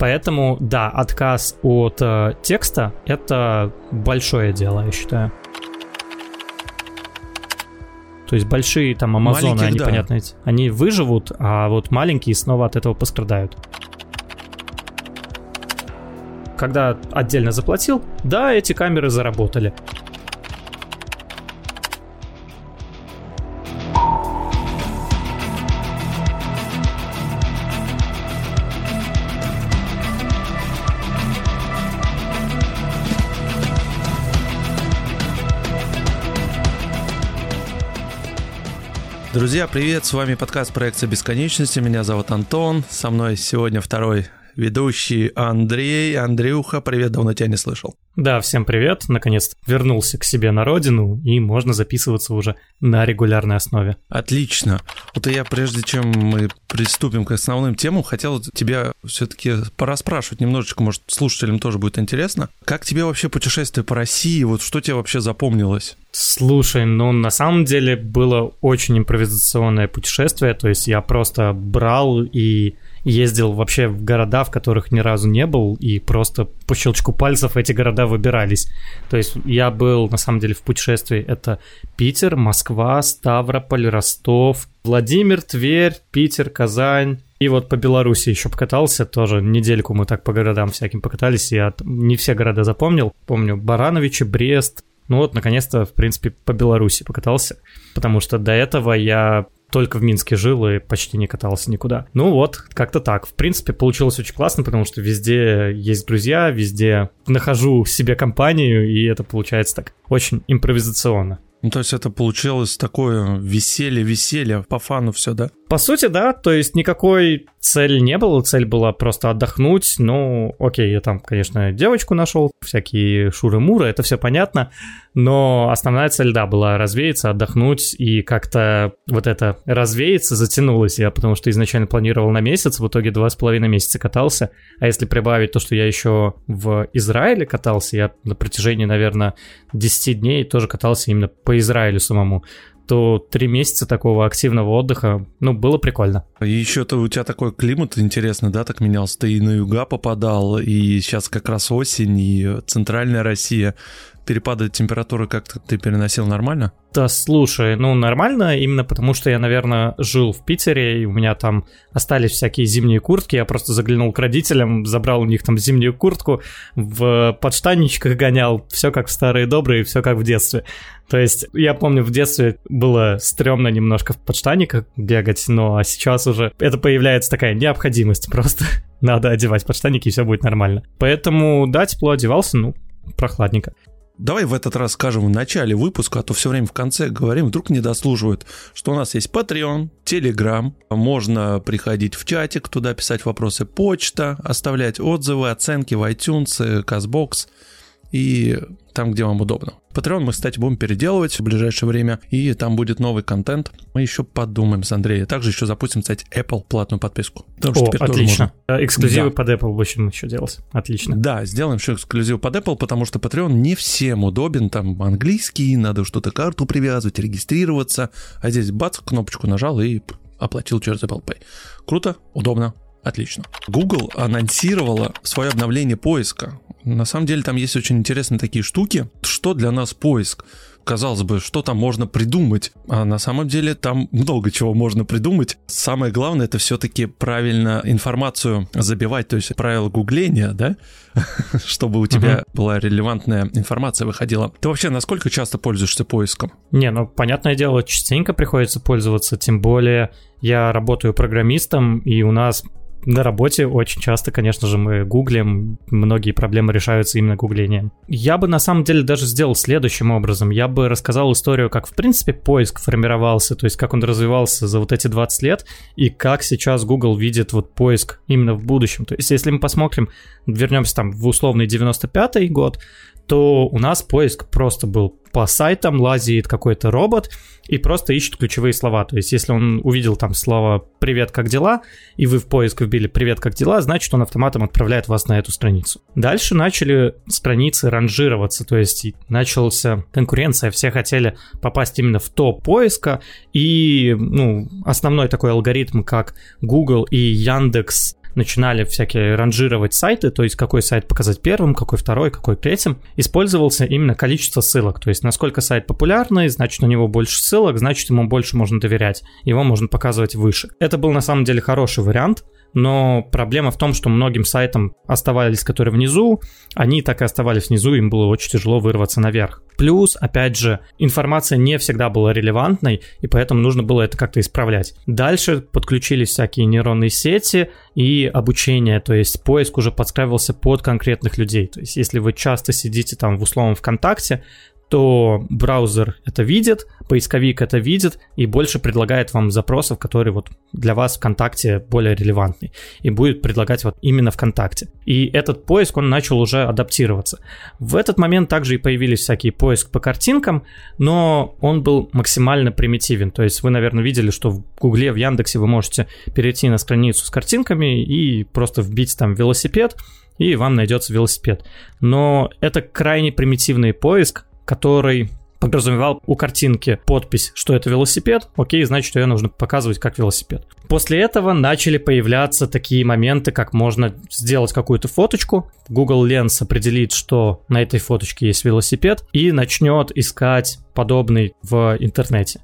Поэтому, да, отказ от э, текста — это большое дело, я считаю. То есть большие там Амазоны, Маленьких, они, да. понятно, они выживут, а вот маленькие снова от этого пострадают. Когда отдельно заплатил, да, эти камеры заработали. Друзья, привет, с вами подкаст проекция бесконечности, меня зовут Антон, со мной сегодня второй ведущий Андрей. Андрюха, привет, давно тебя не слышал. Да, всем привет, наконец-то вернулся к себе на родину, и можно записываться уже на регулярной основе. Отлично. Вот я, прежде чем мы приступим к основным темам, хотел тебя все-таки пораспрашивать немножечко, может, слушателям тоже будет интересно. Как тебе вообще путешествие по России? Вот что тебе вообще запомнилось? Слушай, ну на самом деле было очень импровизационное путешествие, то есть я просто брал и ездил вообще в города, в которых ни разу не был, и просто по щелчку пальцев эти города выбирались. То есть я был на самом деле в путешествии, это Питер, Москва, Ставрополь, Ростов, Владимир, Тверь, Питер, Казань, и вот по Беларуси еще покатался, тоже недельку мы так по городам всяким покатались, я не все города запомнил. Помню Барановичи, Брест, ну вот, наконец-то, в принципе, по Беларуси покатался, потому что до этого я только в Минске жил и почти не катался никуда. Ну вот, как-то так. В принципе, получилось очень классно, потому что везде есть друзья, везде нахожу себе компанию, и это получается так очень импровизационно. Ну, то есть это получилось такое веселье-веселье, по фану все, да? По сути, да, то есть никакой цели не было, цель была просто отдохнуть. Ну, окей, я там, конечно, девочку нашел, всякие шуры-муры, это все понятно, но основная цель, да, была развеяться, отдохнуть, и как-то вот это развеяться затянулось я, потому что изначально планировал на месяц, в итоге два с половиной месяца катался, а если прибавить то, что я еще в Израиле катался, я на протяжении, наверное, 10 дней тоже катался именно по Израилю самому, то три месяца такого активного отдыха, ну, было прикольно. И еще-то у тебя такой климат интересный, да, так менялся. Ты и на юга попадал, и сейчас как раз осень, и центральная Россия. Перепады температуры как-то ты переносил нормально? Да, слушай, ну нормально, именно потому что я, наверное, жил в Питере, и у меня там остались всякие зимние куртки, я просто заглянул к родителям, забрал у них там зимнюю куртку, в подштанничках гонял, все как в старые добрые, все как в детстве. То есть я помню, в детстве было стрёмно немножко в подштаниках бегать, но а сейчас уже это появляется такая необходимость, просто надо одевать подштаники, и все будет нормально. Поэтому, да, тепло одевался, ну, прохладненько. Давай в этот раз скажем в начале выпуска, а то все время в конце говорим, вдруг не дослуживают, что у нас есть Patreon, Telegram, можно приходить в чатик, туда писать вопросы, почта, оставлять отзывы, оценки в iTunes, CastBox и там, где вам удобно. Patreon мы, кстати, будем переделывать в ближайшее время, и там будет новый контент. Мы еще подумаем с Андреем. Также еще запустим, кстати, Apple платную подписку. Потому что О, теперь тоже отлично. можно. Э, Эксклюзивы Да. под Apple будем еще делать. Отлично. Да, сделаем еще эксклюзив под Apple, потому что Patreon не всем удобен, там английский, надо что-то карту привязывать, регистрироваться, а здесь бац, кнопочку нажал и оплатил через Apple Pay. Круто, удобно, отлично. Google анонсировала свое обновление поиска. На самом деле там есть очень интересные такие штуки. Что для нас поиск? Казалось бы, что там можно придумать? А на самом деле там много чего можно придумать. Самое главное это все-таки правильно информацию забивать, то есть правила гугления, да? Чтобы у тебя была релевантная информация выходила. Ты вообще насколько часто пользуешься поиском? Не, ну, понятное дело, частенько приходится пользоваться, тем более я работаю программистом, и у нас на работе очень часто, конечно же, мы гуглим, многие проблемы решаются именно гуглением. Я бы на самом деле даже сделал следующим образом. Я бы рассказал историю, как в принципе поиск формировался, то есть как он развивался за вот эти 20 лет, и как сейчас Google видит вот поиск именно в будущем. То есть если мы посмотрим, вернемся там в условный 95-й год, то у нас поиск просто был по сайтам, лазит какой-то робот и просто ищет ключевые слова. То есть, если он увидел там слово «Привет, как дела?» и вы в поиск вбили «Привет, как дела?», значит, он автоматом отправляет вас на эту страницу. Дальше начали страницы ранжироваться, то есть начался конкуренция, все хотели попасть именно в топ поиска, и ну, основной такой алгоритм, как Google и Яндекс начинали всякие ранжировать сайты, то есть какой сайт показать первым, какой второй, какой третьим, использовался именно количество ссылок. То есть насколько сайт популярный, значит у него больше ссылок, значит ему больше можно доверять, его можно показывать выше. Это был на самом деле хороший вариант, но проблема в том, что многим сайтам оставались, которые внизу, они так и оставались внизу, им было очень тяжело вырваться наверх. Плюс, опять же, информация не всегда была релевантной, и поэтому нужно было это как-то исправлять. Дальше подключились всякие нейронные сети и обучение, то есть поиск уже подстраивался под конкретных людей. То есть если вы часто сидите там в условном ВКонтакте, то браузер это видит, поисковик это видит и больше предлагает вам запросов, которые вот для вас ВКонтакте более релевантны и будет предлагать вот именно ВКонтакте. И этот поиск, он начал уже адаптироваться. В этот момент также и появились всякие поиск по картинкам, но он был максимально примитивен. То есть вы, наверное, видели, что в Гугле, в Яндексе вы можете перейти на страницу с картинками и просто вбить там велосипед, и вам найдется велосипед. Но это крайне примитивный поиск, который подразумевал у картинки подпись, что это велосипед, окей, значит, ее нужно показывать как велосипед. После этого начали появляться такие моменты, как можно сделать какую-то фоточку, Google Lens определит, что на этой фоточке есть велосипед, и начнет искать подобный в интернете.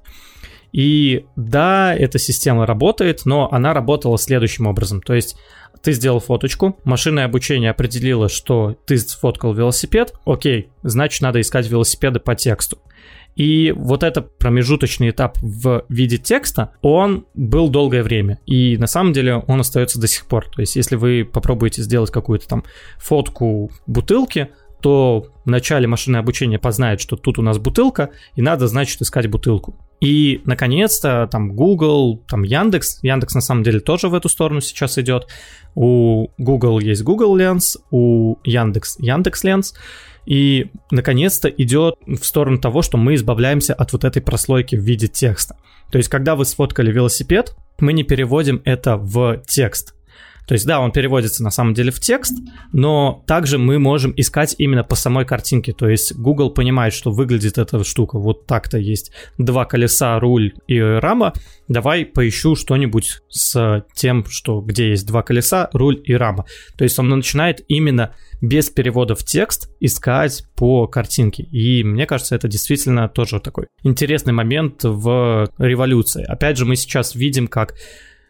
И да, эта система работает, но она работала следующим образом. То есть ты сделал фоточку, машинное обучение определило, что ты сфоткал велосипед, окей, значит надо искать велосипеды по тексту. И вот этот промежуточный этап в виде текста, он был долгое время. И на самом деле он остается до сих пор. То есть если вы попробуете сделать какую-то там фотку бутылки, то в начале машинное обучение познает, что тут у нас бутылка, и надо, значит, искать бутылку. И, наконец-то, там Google, там Яндекс, Яндекс на самом деле тоже в эту сторону сейчас идет. У Google есть Google Lens, у Яндекс Яндекс Lens, и, наконец-то, идет в сторону того, что мы избавляемся от вот этой прослойки в виде текста. То есть, когда вы сфоткали велосипед, мы не переводим это в текст. То есть, да, он переводится на самом деле в текст, но также мы можем искать именно по самой картинке. То есть Google понимает, что выглядит эта штука вот так-то есть два колеса, руль и рама. Давай поищу что-нибудь с тем, что где есть два колеса, руль и рама. То есть он начинает именно без перевода в текст искать по картинке. И мне кажется, это действительно тоже такой интересный момент в революции. Опять же, мы сейчас видим, как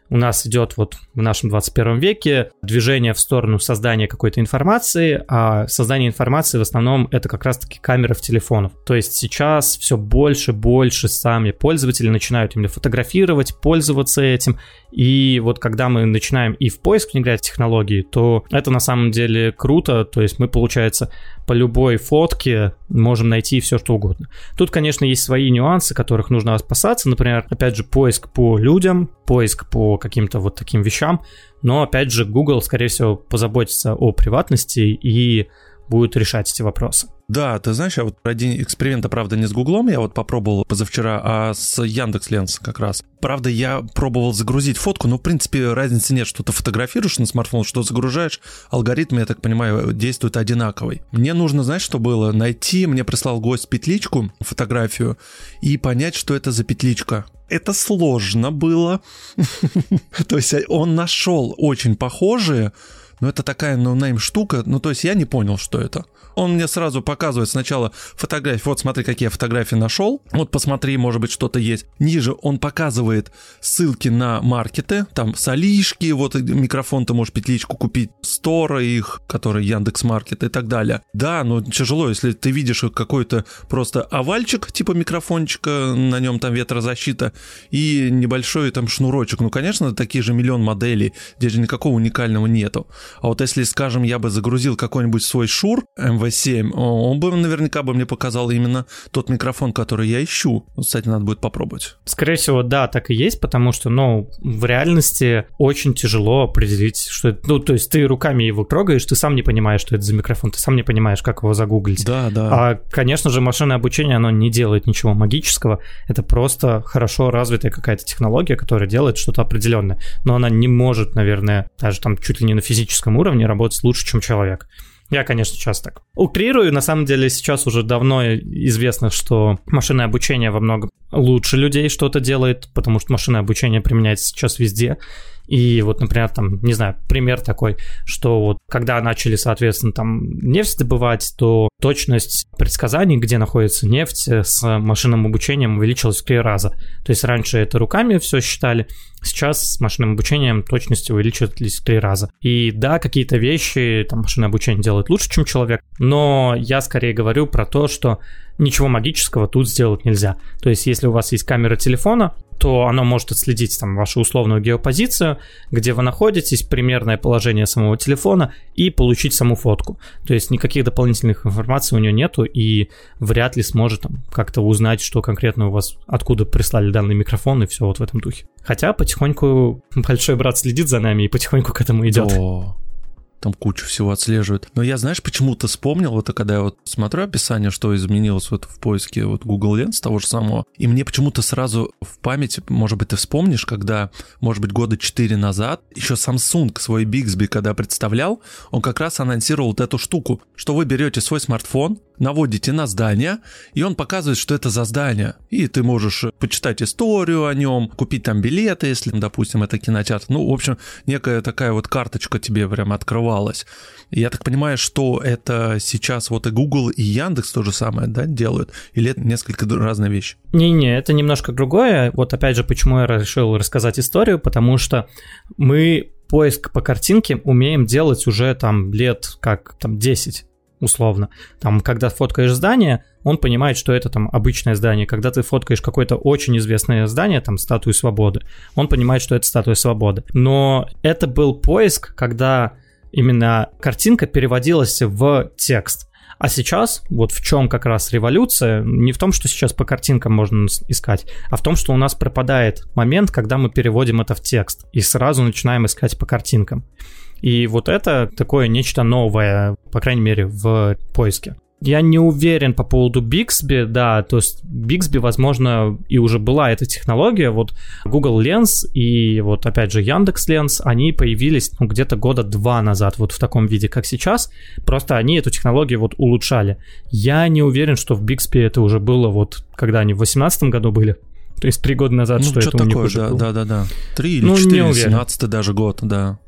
у нас идет вот в нашем 21 веке движение в сторону создания какой-то информации, а создание информации в основном это как раз-таки камеры в телефонах. То есть сейчас все больше, больше сами пользователи начинают именно фотографировать, пользоваться этим, и вот когда мы начинаем и в поиск внедрять технологии, то это на самом деле круто, то есть мы, получается, по любой фотке можем найти все, что угодно. Тут, конечно, есть свои нюансы, которых нужно опасаться, например, опять же, поиск по людям, поиск по каким-то вот таким вещам, но, опять же, Google, скорее всего, позаботится о приватности и будет решать эти вопросы. Да, ты знаешь, я вот ради эксперимента, правда, не с Гуглом, я вот попробовал позавчера, а с Яндекс Ленс как раз. Правда, я пробовал загрузить фотку, но, в принципе, разницы нет, что ты фотографируешь на смартфон, что загружаешь, алгоритм, я так понимаю, действует одинаковый. Мне нужно, знаешь, что было? Найти, мне прислал гость петличку, фотографию, и понять, что это за петличка. Это сложно было. То есть он нашел очень похожие, но это такая no-name штука, ну то есть я не понял, что это. Он мне сразу показывает сначала фотографии, вот смотри, какие я фотографии нашел, вот посмотри, может быть что-то есть. Ниже он показывает ссылки на маркеты, там с Алишки, вот микрофон ты можешь петличку купить, сторы их, которые Яндекс Маркет и так далее. Да, но тяжело, если ты видишь какой-то просто овальчик, типа микрофончика, на нем там ветрозащита и небольшой там шнурочек. Ну, конечно, такие же миллион моделей, здесь же никакого уникального нету. А вот если, скажем, я бы загрузил какой-нибудь свой Шур MV7, он бы наверняка бы мне показал именно тот микрофон, который я ищу. Кстати, надо будет попробовать. Скорее всего, да, так и есть, потому что, ну, в реальности очень тяжело определить, что это... Ну, то есть ты руками его трогаешь, ты сам не понимаешь, что это за микрофон, ты сам не понимаешь, как его загуглить. Да, да. А, конечно же, машинное обучение, оно не делает ничего магического, это просто хорошо развитая какая-то технология, которая делает что-то определенное, но она не может, наверное, даже там чуть ли не на физическом уровне работать лучше, чем человек. Я, конечно, сейчас так утрирую. На самом деле сейчас уже давно известно, что машинное обучение во многом лучше людей что-то делает, потому что машинное обучение применяется сейчас везде. И вот, например, там, не знаю, пример такой, что вот когда начали, соответственно, там нефть добывать, то точность предсказаний, где находится нефть, с машинным обучением увеличилась в три раза. То есть раньше это руками все считали, сейчас с машинным обучением точность увеличились в три раза. И да, какие-то вещи там машинное обучение делает лучше, чем человек, но я скорее говорю про то, что ничего магического тут сделать нельзя. То есть, если у вас есть камера телефона, то оно может отследить там вашу условную геопозицию, где вы находитесь, примерное положение самого телефона и получить саму фотку. То есть никаких дополнительных информаций у нее нету и вряд ли сможет там, как-то узнать, что конкретно у вас, откуда прислали данный микрофон и все вот в этом духе. Хотя потихоньку большой брат следит за нами и потихоньку к этому идет. О, там кучу всего отслеживает. Но я, знаешь, почему-то вспомнил, вот когда я вот смотрю описание, что изменилось вот в поиске вот Google Lens того же самого, и мне почему-то сразу в память, может быть, ты вспомнишь, когда, может быть, года 4 назад, еще Samsung свой Bixby, когда представлял, он как раз анонсировал вот эту штуку, что вы берете свой смартфон, наводите на здание, и он показывает, что это за здание. И ты можешь почитать историю о нем, купить там билеты, если, допустим, это кинотеатр. Ну, в общем, некая такая вот карточка тебе прям открывалась. Я так понимаю, что это сейчас вот и Google, и Яндекс то же самое, да, делают? Или это несколько разные вещи? Не-не, это немножко другое. Вот опять же, почему я решил рассказать историю, потому что мы поиск по картинке умеем делать уже там лет как там 10 условно. Там, когда фоткаешь здание, он понимает, что это там обычное здание. Когда ты фоткаешь какое-то очень известное здание, там статую свободы, он понимает, что это статуя свободы. Но это был поиск, когда именно картинка переводилась в текст. А сейчас, вот в чем как раз революция, не в том, что сейчас по картинкам можно искать, а в том, что у нас пропадает момент, когда мы переводим это в текст и сразу начинаем искать по картинкам. И вот это такое нечто новое, по крайней мере, в поиске. Я не уверен по поводу Bixby, да, то есть Bixby, возможно, и уже была эта технология, вот Google Lens и вот опять же Яндекс Lens, они появились ну, где-то года два назад вот в таком виде, как сейчас, просто они эту технологию вот улучшали. Я не уверен, что в Bixby это уже было вот, когда они в 2018 году были, то есть три года назад, ну, что, что это такое, у них уже да, было. да, да, да. Три или Ну, четыре. 17 даже год, да.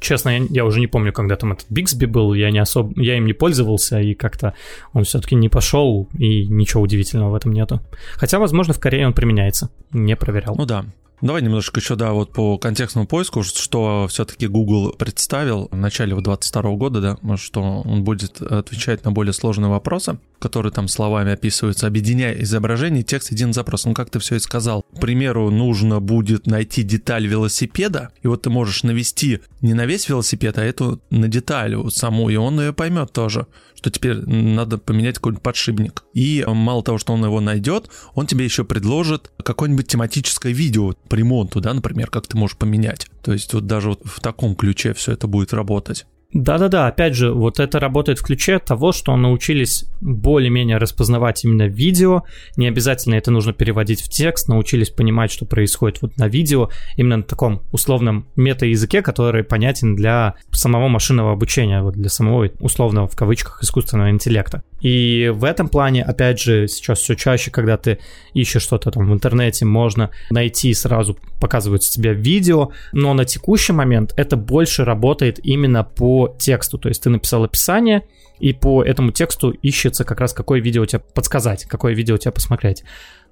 Честно, я, я уже не помню, когда там этот Биксби был, я не особо, я им не пользовался, и как-то он все-таки не пошел, и ничего удивительного в этом нету. Хотя, возможно, в Корее он применяется. Не проверял. Ну да. Давай немножко еще, да, вот по контекстному поиску, что все-таки Google представил в начале 2022 года, да, что он будет отвечать на более сложные вопросы, которые там словами описываются, объединяя изображение текст в един запрос. Ну, как ты все и сказал. К примеру, нужно будет найти деталь велосипеда, и вот ты можешь навести не на весь велосипед, а эту на деталь саму, и он ее поймет тоже, что теперь надо поменять какой-нибудь подшипник. И мало того, что он его найдет, он тебе еще предложит какое-нибудь тематическое видео по ремонту, да, например, как ты можешь поменять. То есть вот даже вот в таком ключе все это будет работать. Да-да-да, опять же, вот это работает в ключе того, что научились более-менее распознавать именно видео, не обязательно это нужно переводить в текст, научились понимать, что происходит вот на видео, именно на таком условном мета-языке, который понятен для самого машинного обучения, вот для самого условного в кавычках искусственного интеллекта. И в этом плане, опять же, сейчас все чаще, когда ты ищешь что-то там в интернете, можно найти сразу, показывается тебе видео, но на текущий момент это больше работает именно по тексту, то есть ты написал описание, и по этому тексту ищется как раз какое видео тебе подсказать, какое видео тебе посмотреть.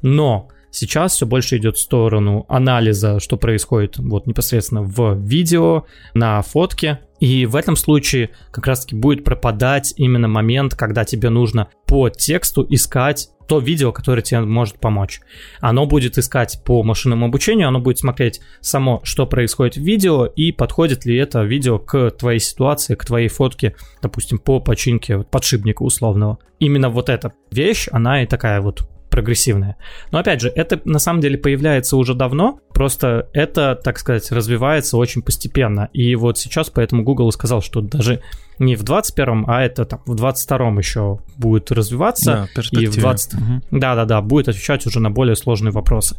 Но сейчас все больше идет в сторону анализа, что происходит вот непосредственно в видео, на фотке. И в этом случае как раз-таки будет пропадать именно момент, когда тебе нужно по тексту искать то видео, которое тебе может помочь. Оно будет искать по машинному обучению, оно будет смотреть само, что происходит в видео, и подходит ли это видео к твоей ситуации, к твоей фотке, допустим, по починке подшипника условного. Именно вот эта вещь, она и такая вот прогрессивная. Но опять же, это на самом деле появляется уже давно, просто это, так сказать, развивается очень постепенно. И вот сейчас поэтому Google сказал, что даже не в 21-м, а это там в 22-м еще будет развиваться. Да, и в 20... Мгм. Да-да-да, будет отвечать уже на более сложные вопросы.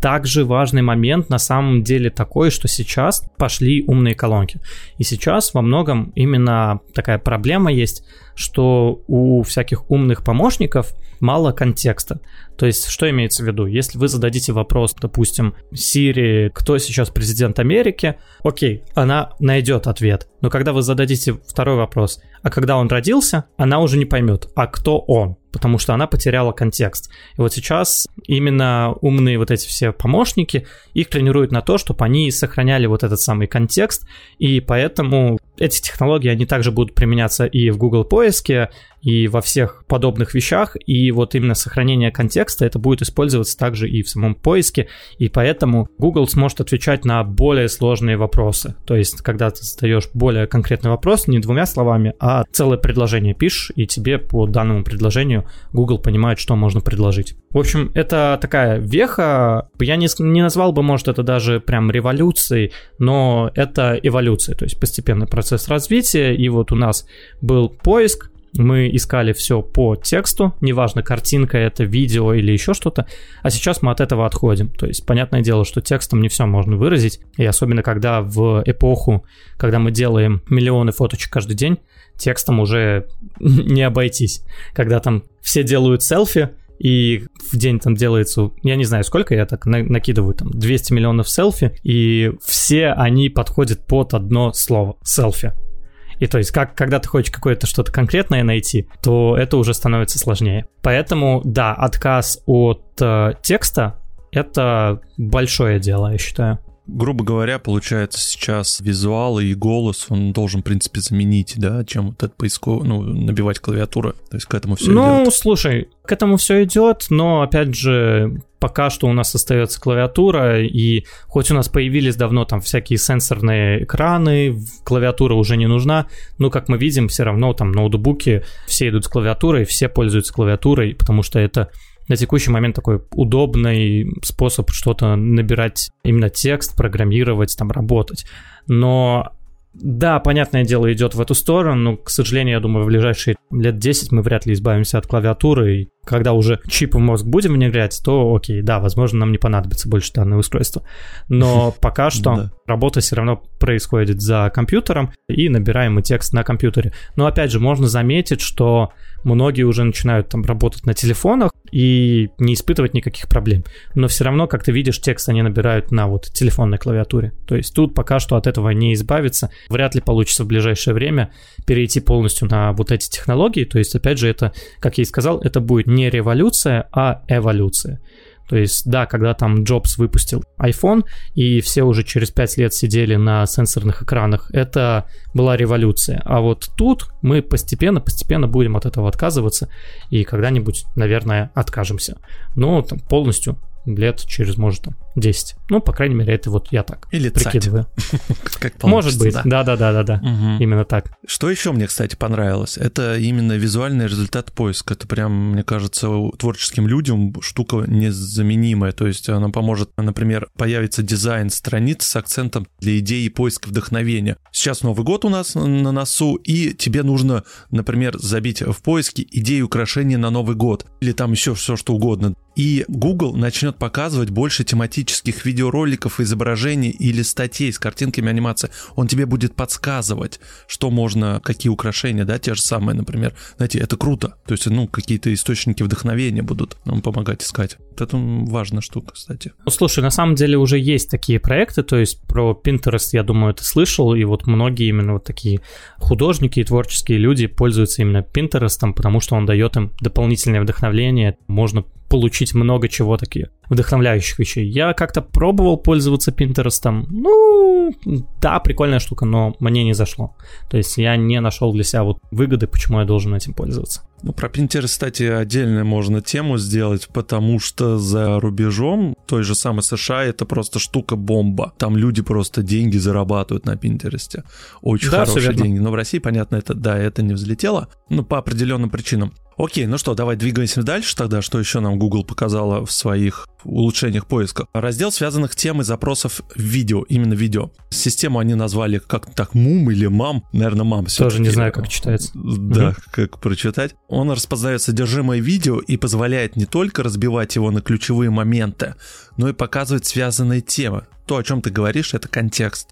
Также важный момент на самом деле такой, что сейчас пошли умные колонки. И сейчас во многом именно такая проблема есть, что у всяких умных помощников мало контекста. То есть, что имеется в виду? Если вы зададите вопрос, допустим, Siri, кто сейчас президент Америки, окей, она найдет ответ. Но когда вы зададите второй вопрос, а когда он родился, она уже не поймет, а кто он потому что она потеряла контекст. И вот сейчас именно умные вот эти все помощники, их тренируют на то, чтобы они сохраняли вот этот самый контекст, и поэтому эти технологии, они также будут применяться и в Google поиске, и во всех подобных вещах, и вот именно сохранение контекста, это будет использоваться также и в самом поиске, и поэтому Google сможет отвечать на более сложные вопросы. То есть, когда ты задаешь более конкретный вопрос, не двумя словами, а целое предложение пишешь, и тебе по данному предложению Google понимает, что можно предложить. В общем, это такая веха, я не, не назвал бы, может, это даже прям революцией, но это эволюция, то есть постепенный процесс развития, и вот у нас был поиск, мы искали все по тексту, неважно, картинка это, видео или еще что-то, а сейчас мы от этого отходим. То есть, понятное дело, что текстом не все можно выразить, и особенно когда в эпоху, когда мы делаем миллионы фоточек каждый день, текстом уже не обойтись. Когда там все делают селфи, и в день там делается, я не знаю сколько, я так на- накидываю там 200 миллионов селфи, и все они подходят под одно слово — селфи. И то есть, как, когда ты хочешь какое-то что-то конкретное найти, то это уже становится сложнее. Поэтому, да, отказ от э, текста — это большое дело, я считаю грубо говоря, получается сейчас визуал и голос, он должен, в принципе, заменить, да, чем вот этот поисковый, ну, набивать клавиатуру. То есть к этому все ну, идет. Ну, слушай, к этому все идет, но, опять же, пока что у нас остается клавиатура, и хоть у нас появились давно там всякие сенсорные экраны, клавиатура уже не нужна, но, как мы видим, все равно там ноутбуки все идут с клавиатурой, все пользуются клавиатурой, потому что это на текущий момент такой удобный способ что-то набирать, именно текст, программировать, там работать. Но да, понятное дело, идет в эту сторону, но, к сожалению, я думаю, в ближайшие лет 10 мы вряд ли избавимся от клавиатуры, и когда уже чип в мозг будем внедрять, то окей, да, возможно, нам не понадобится больше данное устройство. Но пока что работа все равно происходит за компьютером, и набираем мы текст на компьютере. Но опять же, можно заметить, что многие уже начинают там работать на телефонах и не испытывать никаких проблем. Но все равно, как ты видишь, текст они набирают на вот телефонной клавиатуре. То есть тут пока что от этого не избавиться. Вряд ли получится в ближайшее время перейти полностью на вот эти технологии. То есть, опять же, это, как я и сказал, это будет не революция, а эволюция. То есть, да, когда там Джобс выпустил iPhone, и все уже через 5 лет сидели на сенсорных экранах, это была революция. А вот тут мы постепенно-постепенно будем от этого отказываться, и когда-нибудь, наверное, откажемся. Но там, полностью лет через, может, там, 10. Ну, по крайней мере, это вот я так Или прикидываю. Как Может быть, да-да-да-да-да, именно так. Что еще мне, кстати, понравилось? Это именно визуальный результат поиска. Это прям, мне кажется, творческим людям штука незаменимая. То есть она поможет, например, появится дизайн страниц с акцентом для идеи поиска вдохновения. Сейчас Новый год у нас на носу, и тебе нужно, например, забить в поиске идею украшения на Новый год. Или там еще все что угодно. И Google начнет показывать больше тематических видеороликов, изображений или статей с картинками анимации. Он тебе будет подсказывать, что можно, какие украшения, да, те же самые, например. Знаете, это круто. То есть, ну, какие-то источники вдохновения будут нам помогать искать. Это важная штука, кстати. Ну, слушай, на самом деле уже есть такие проекты, то есть про Pinterest, я думаю, ты слышал, и вот многие именно вот такие художники и творческие люди пользуются именно Pinterest, потому что он дает им дополнительное вдохновление, можно получить много чего таких вдохновляющих вещей. Я как-то пробовал пользоваться Pinterest. Ну, да, прикольная штука, но мне не зашло. То есть я не нашел для себя вот выгоды, почему я должен этим пользоваться. Ну, про Pinterest, кстати, отдельно можно тему сделать, потому что за рубежом той же самой США это просто штука-бомба. Там люди просто деньги зарабатывают на Pinterest. Очень да, хорошие деньги. Но в России, понятно, это да, это не взлетело. Ну, по определенным причинам. Окей, ну что, давай двигаемся дальше тогда. Что еще нам Google показала в своих улучшениях поиска? Раздел связанных тем и запросов видео, именно видео. Систему они назвали как так МУМ или МАМ, наверное, МАМ. Тоже не знаю, как читается. Да, угу. как прочитать. Он распознает содержимое видео и позволяет не только разбивать его на ключевые моменты, но и показывать связанные темы. То, о чем ты говоришь, это контекст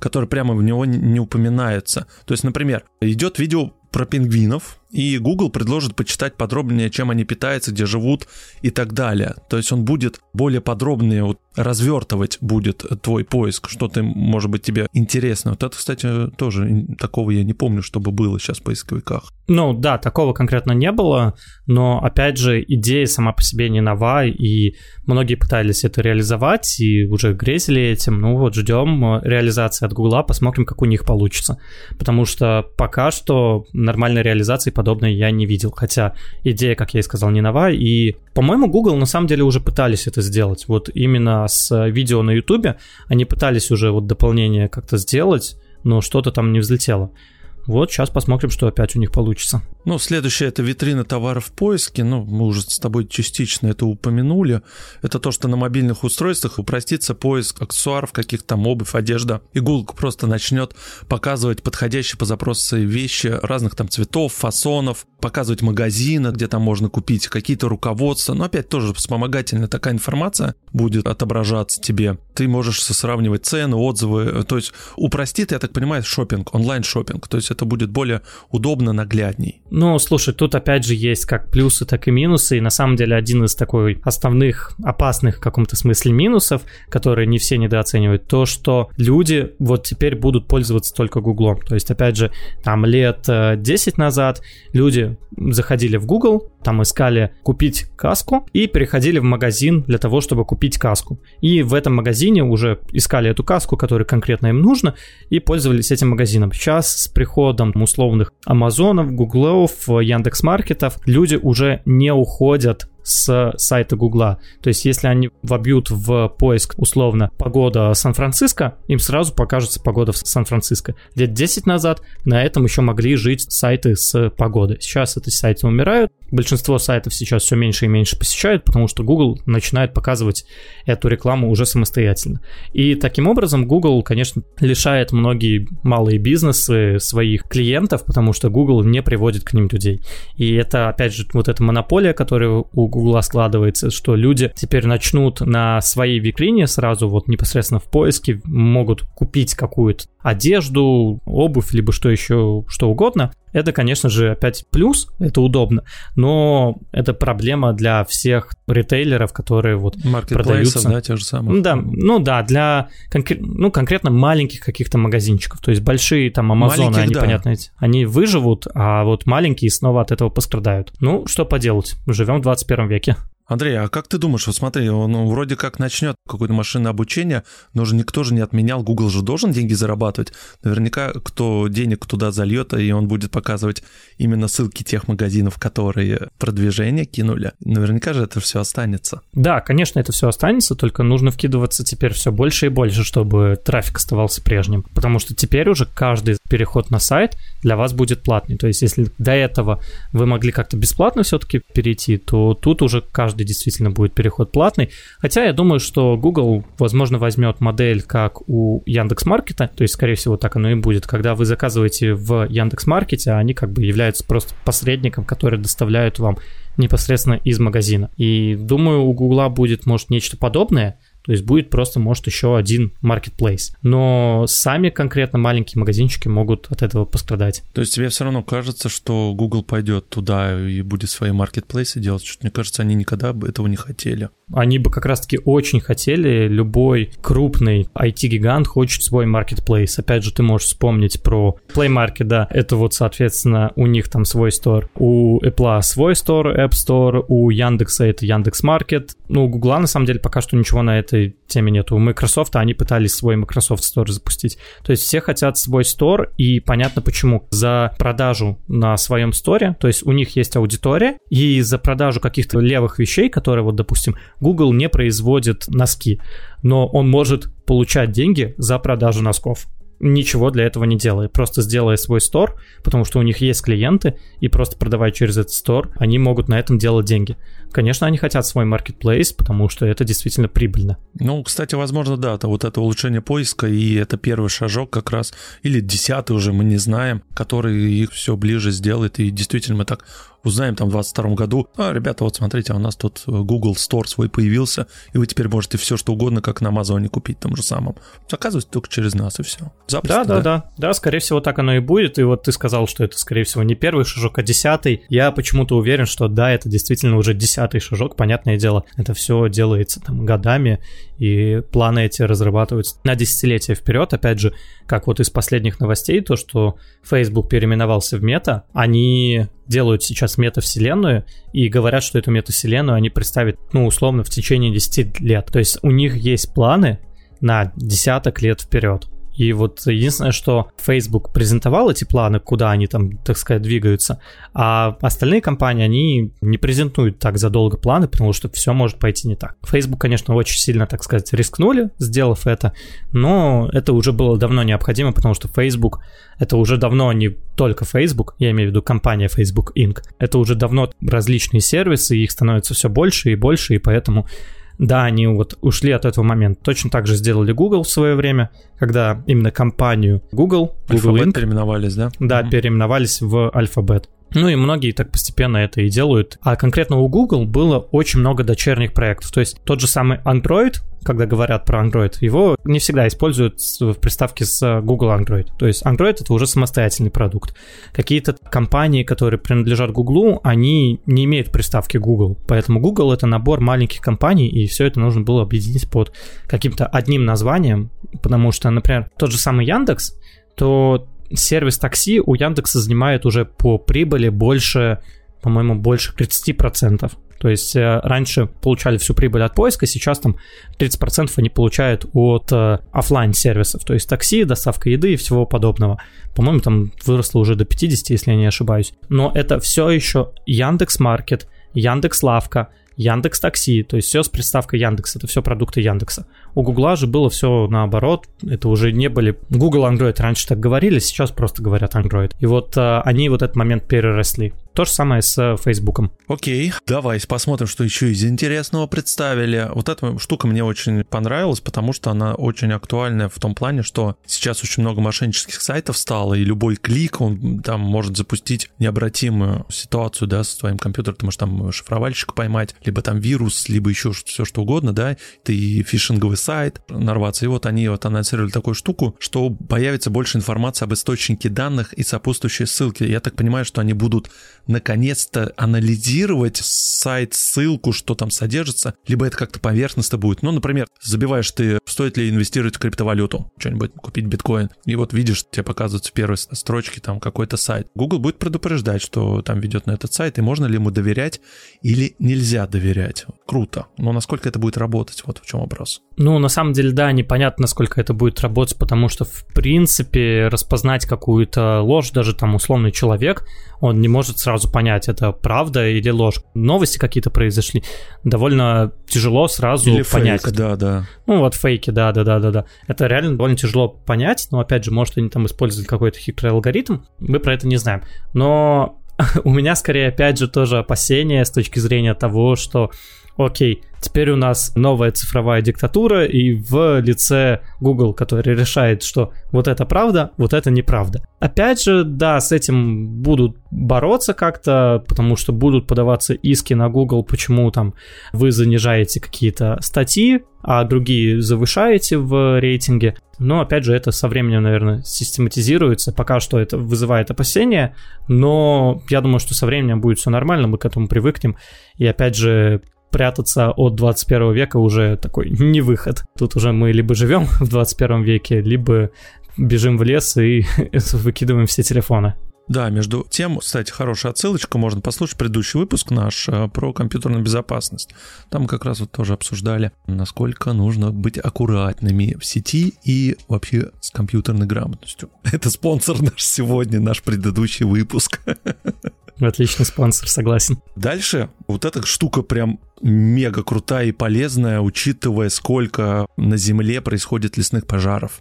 который прямо в него не упоминается. То есть, например, идет видео про пингвинов, и Google предложит почитать подробнее, чем они питаются, где живут и так далее. То есть он будет более подробнее вот, развертывать будет твой поиск, что ты, может быть, тебе интересно. Вот это, кстати, тоже такого я не помню, чтобы было сейчас в поисковиках. Ну да, такого конкретно не было, но опять же идея сама по себе не нова, и многие пытались это реализовать и уже грезили этим. Ну вот ждем э, реализации от Гугла, посмотрим, как у них получится. Потому что пока что нормальной реализации подобной я не видел. Хотя идея, как я и сказал, не нова. И, по-моему, Google на самом деле уже пытались это сделать. Вот именно с видео на YouTube они пытались уже вот дополнение как-то сделать, но что-то там не взлетело. Вот сейчас посмотрим, что опять у них получится. Ну, следующее это витрина товаров в поиске. Ну, мы уже с тобой частично это упомянули. Это то, что на мобильных устройствах упростится поиск аксессуаров, каких-то там обувь, одежда. И Google просто начнет показывать подходящие по запросу вещи разных там цветов, фасонов, показывать магазины, где там можно купить какие-то руководства. Но опять тоже вспомогательная такая информация будет отображаться тебе. Ты можешь сравнивать цены, отзывы. То есть упростит, я так понимаю, шопинг, онлайн-шопинг. То есть это будет более удобно, наглядней. Ну, слушай, тут опять же есть как плюсы, так и минусы, и на самом деле один из такой основных опасных в каком-то смысле минусов, которые не все недооценивают, то, что люди вот теперь будут пользоваться только Гуглом. То есть, опять же, там лет 10 э, назад люди заходили в Google, там искали купить каску и переходили в магазин для того, чтобы купить каску. И в этом магазине уже искали эту каску, которая конкретно им нужна, и пользовались этим магазином. Сейчас с приходом условных Амазонов, Гуглов, Тинькофф, Яндекс.Маркетов, люди уже не уходят с сайта Гугла. То есть, если они вобьют в поиск условно погода Сан-Франциско, им сразу покажется погода в Сан-Франциско. Лет 10 назад на этом еще могли жить сайты с погодой. Сейчас эти сайты умирают. Большинство сайтов сейчас все меньше и меньше посещают, потому что Google начинает показывать эту рекламу уже самостоятельно. И таким образом Google, конечно, лишает многие малые бизнесы своих клиентов, потому что Google не приводит к ним людей. И это, опять же, вот эта монополия, которая у Гугла складывается, что люди теперь начнут на своей викрине сразу вот непосредственно в поиске могут купить какую-то одежду, обувь, либо что еще, что угодно, это, конечно же, опять плюс, это удобно, но это проблема для всех ритейлеров, которые вот продаются. да, те же самые. Да, ну да, для конкр... ну, конкретно маленьких каких-то магазинчиков, то есть большие там Амазоны, они, да. понятно, они выживут, а вот маленькие снова от этого пострадают. Ну, что поделать, живем в 21 веке. Андрей, а как ты думаешь, вот смотри, он вроде как начнет какое-то машинное обучение, но же никто же не отменял, Google же должен деньги зарабатывать. Наверняка кто денег туда зальет, и он будет показывать именно ссылки тех магазинов, которые продвижение кинули. Наверняка же это все останется. Да, конечно, это все останется, только нужно вкидываться теперь все больше и больше, чтобы трафик оставался прежним. Потому что теперь уже каждый переход на сайт для вас будет платный. То есть если до этого вы могли как-то бесплатно все-таки перейти, то тут уже каждый действительно будет переход платный. Хотя я думаю, что Google, возможно, возьмет модель как у Яндекс.Маркета, то есть, скорее всего, так оно и будет. Когда вы заказываете в Яндекс.Маркете, они как бы являются просто посредником, который доставляют вам непосредственно из магазина. И думаю, у Гугла будет, может, нечто подобное, то есть будет просто, может, еще один marketplace. Но сами конкретно маленькие магазинчики могут от этого пострадать. То есть тебе все равно кажется, что Google пойдет туда и будет свои маркетплейсы делать? Что-то мне кажется, они никогда бы этого не хотели. Они бы как раз-таки очень хотели, любой крупный IT-гигант хочет свой marketplace. Опять же, ты можешь вспомнить про Play Market, да, это вот, соответственно, у них там свой стор. У Apple свой стор, App Store, у Яндекса это Яндекс Маркет. Ну, у Google на самом деле пока что ничего на это этой теме нету. У Microsoft они пытались свой Microsoft Store запустить. То есть все хотят свой Store, и понятно почему. За продажу на своем сторе, то есть у них есть аудитория, и за продажу каких-то левых вещей, которые, вот, допустим, Google не производит носки, но он может получать деньги за продажу носков ничего для этого не делая, просто сделая свой стор, потому что у них есть клиенты, и просто продавая через этот стор, они могут на этом делать деньги. Конечно, они хотят свой маркетплейс, потому что это действительно прибыльно. Ну, кстати, возможно, да, это вот это улучшение поиска, и это первый шажок как раз, или десятый уже, мы не знаем, который их все ближе сделает, и действительно мы так узнаем там в 2022 году, а, ребята, вот смотрите, а у нас тут Google Store свой появился, и вы теперь можете все что угодно, как на Амазоне купить том же самом. Заказывать только через нас, и все. Запросто, да, да, да, да, скорее всего так оно и будет. И вот ты сказал, что это, скорее всего, не первый шажок, а десятый. Я почему-то уверен, что да, это действительно уже десятый шажок. Понятное дело, это все делается там годами, и планы эти разрабатываются на десятилетия вперед. Опять же, как вот из последних новостей, то, что Facebook переименовался в мета, они делают сейчас метавселенную и говорят, что эту метавселенную они представят, ну, условно, в течение 10 лет. То есть у них есть планы на десяток лет вперед. И вот единственное, что Facebook презентовал эти планы, куда они там, так сказать, двигаются, а остальные компании, они не презентуют так задолго планы, потому что все может пойти не так. Facebook, конечно, очень сильно, так сказать, рискнули, сделав это, но это уже было давно необходимо, потому что Facebook это уже давно не только Facebook, я имею в виду компания Facebook Inc. Это уже давно различные сервисы, их становится все больше и больше, и поэтому да, они вот ушли от этого момента. Точно так же сделали Google в свое время, когда именно компанию Google, Google Alphabet Inc. переименовались, да? Да, mm-hmm. переименовались в Alphabet. Ну и многие так постепенно это и делают. А конкретно у Google было очень много дочерних проектов. То есть тот же самый Android, когда говорят про Android, его не всегда используют в приставке с Google Android. То есть Android это уже самостоятельный продукт. Какие-то компании, которые принадлежат Google, они не имеют приставки Google. Поэтому Google это набор маленьких компаний, и все это нужно было объединить под каким-то одним названием, потому что, например, тот же самый Яндекс, то сервис такси у Яндекса занимает уже по прибыли больше, по-моему, больше 30%. То есть э, раньше получали всю прибыль от поиска, сейчас там 30% они получают от э, офлайн сервисов, то есть такси, доставка еды и всего подобного. По-моему, там выросло уже до 50, если я не ошибаюсь. Но это все еще Яндекс Маркет, Яндекс Лавка, Яндекс Такси, то есть все с приставкой Яндекс, это все продукты Яндекса. У Гугла же было все наоборот, это уже не были... Google Android раньше так говорили, сейчас просто говорят Android. И вот э, они вот этот момент переросли. То же самое с э, Фейсбуком. Окей, давай посмотрим, что еще из интересного представили. Вот эта штука мне очень понравилась, потому что она очень актуальная в том плане, что сейчас очень много мошеннических сайтов стало, и любой клик, он там может запустить необратимую ситуацию, да, с твоим компьютером, ты можешь там шифровальщика поймать, либо там вирус, либо еще все что угодно, да, ты фишинговый сайт нарваться. И вот они вот анонсировали такую штуку, что появится больше информации об источнике данных и сопутствующие ссылки. Я так понимаю, что они будут наконец-то анализировать сайт, ссылку, что там содержится, либо это как-то поверхностно будет. Ну, например, забиваешь ты, стоит ли инвестировать в криптовалюту, что-нибудь купить биткоин, и вот видишь, тебе показывают в первой строчке там какой-то сайт. Google будет предупреждать, что там ведет на этот сайт, и можно ли ему доверять или нельзя доверять. Круто. Но насколько это будет работать, вот в чем вопрос. Ну, на самом деле, да, непонятно, насколько это будет работать, потому что, в принципе, распознать какую-то ложь, даже там условный человек, он не может сразу понять, это правда или ложь. Новости какие-то произошли, довольно тяжело сразу или понять. Фейк, да, да. Ну, вот фейки, да, да, да, да, да. Это реально довольно тяжело понять, но, опять же, может, они там используют какой-то хитрый алгоритм, мы про это не знаем. Но у меня, скорее, опять же, тоже опасения с точки зрения того, что окей, теперь у нас новая цифровая диктатура, и в лице Google, который решает, что вот это правда, вот это неправда. Опять же, да, с этим будут бороться как-то, потому что будут подаваться иски на Google, почему там вы занижаете какие-то статьи, а другие завышаете в рейтинге. Но, опять же, это со временем, наверное, систематизируется. Пока что это вызывает опасения, но я думаю, что со временем будет все нормально, мы к этому привыкнем. И, опять же, прятаться от 21 века уже такой не выход. Тут уже мы либо живем в 21 веке, либо бежим в лес и выкидываем все телефоны. Да, между тем, кстати, хорошая отсылочка, можно послушать предыдущий выпуск наш э, про компьютерную безопасность. Там как раз вот тоже обсуждали, насколько нужно быть аккуратными в сети и вообще с компьютерной грамотностью. Это спонсор наш сегодня, наш предыдущий выпуск. Отличный спонсор, согласен. Дальше вот эта штука прям мега крутая и полезная, учитывая, сколько на Земле происходит лесных пожаров.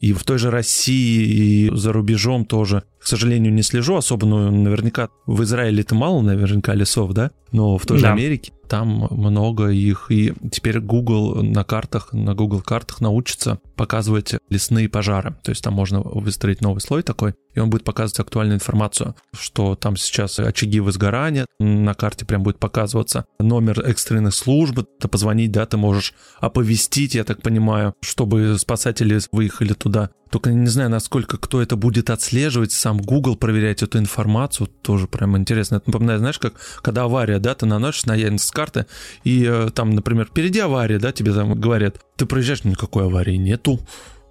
И в той же России, и за рубежом тоже к сожалению, не слежу особо, но наверняка в Израиле это мало наверняка лесов, да? Но в той же да. Америке там много их, и теперь Google на картах, на Google картах научится показывать лесные пожары. То есть там можно выстроить новый слой такой, и он будет показывать актуальную информацию, что там сейчас очаги возгорания, на карте прям будет показываться номер экстренных служб, ты позвонить, да, ты можешь оповестить, я так понимаю, чтобы спасатели выехали туда. Только не знаю, насколько кто это будет отслеживать, сам Google проверять эту информацию, тоже прям интересно. Это напоминает, знаешь, как когда авария, да, ты наносишь на Яндекс карты, и э, там, например, впереди авария, да, тебе там говорят, ты проезжаешь, никакой аварии нету,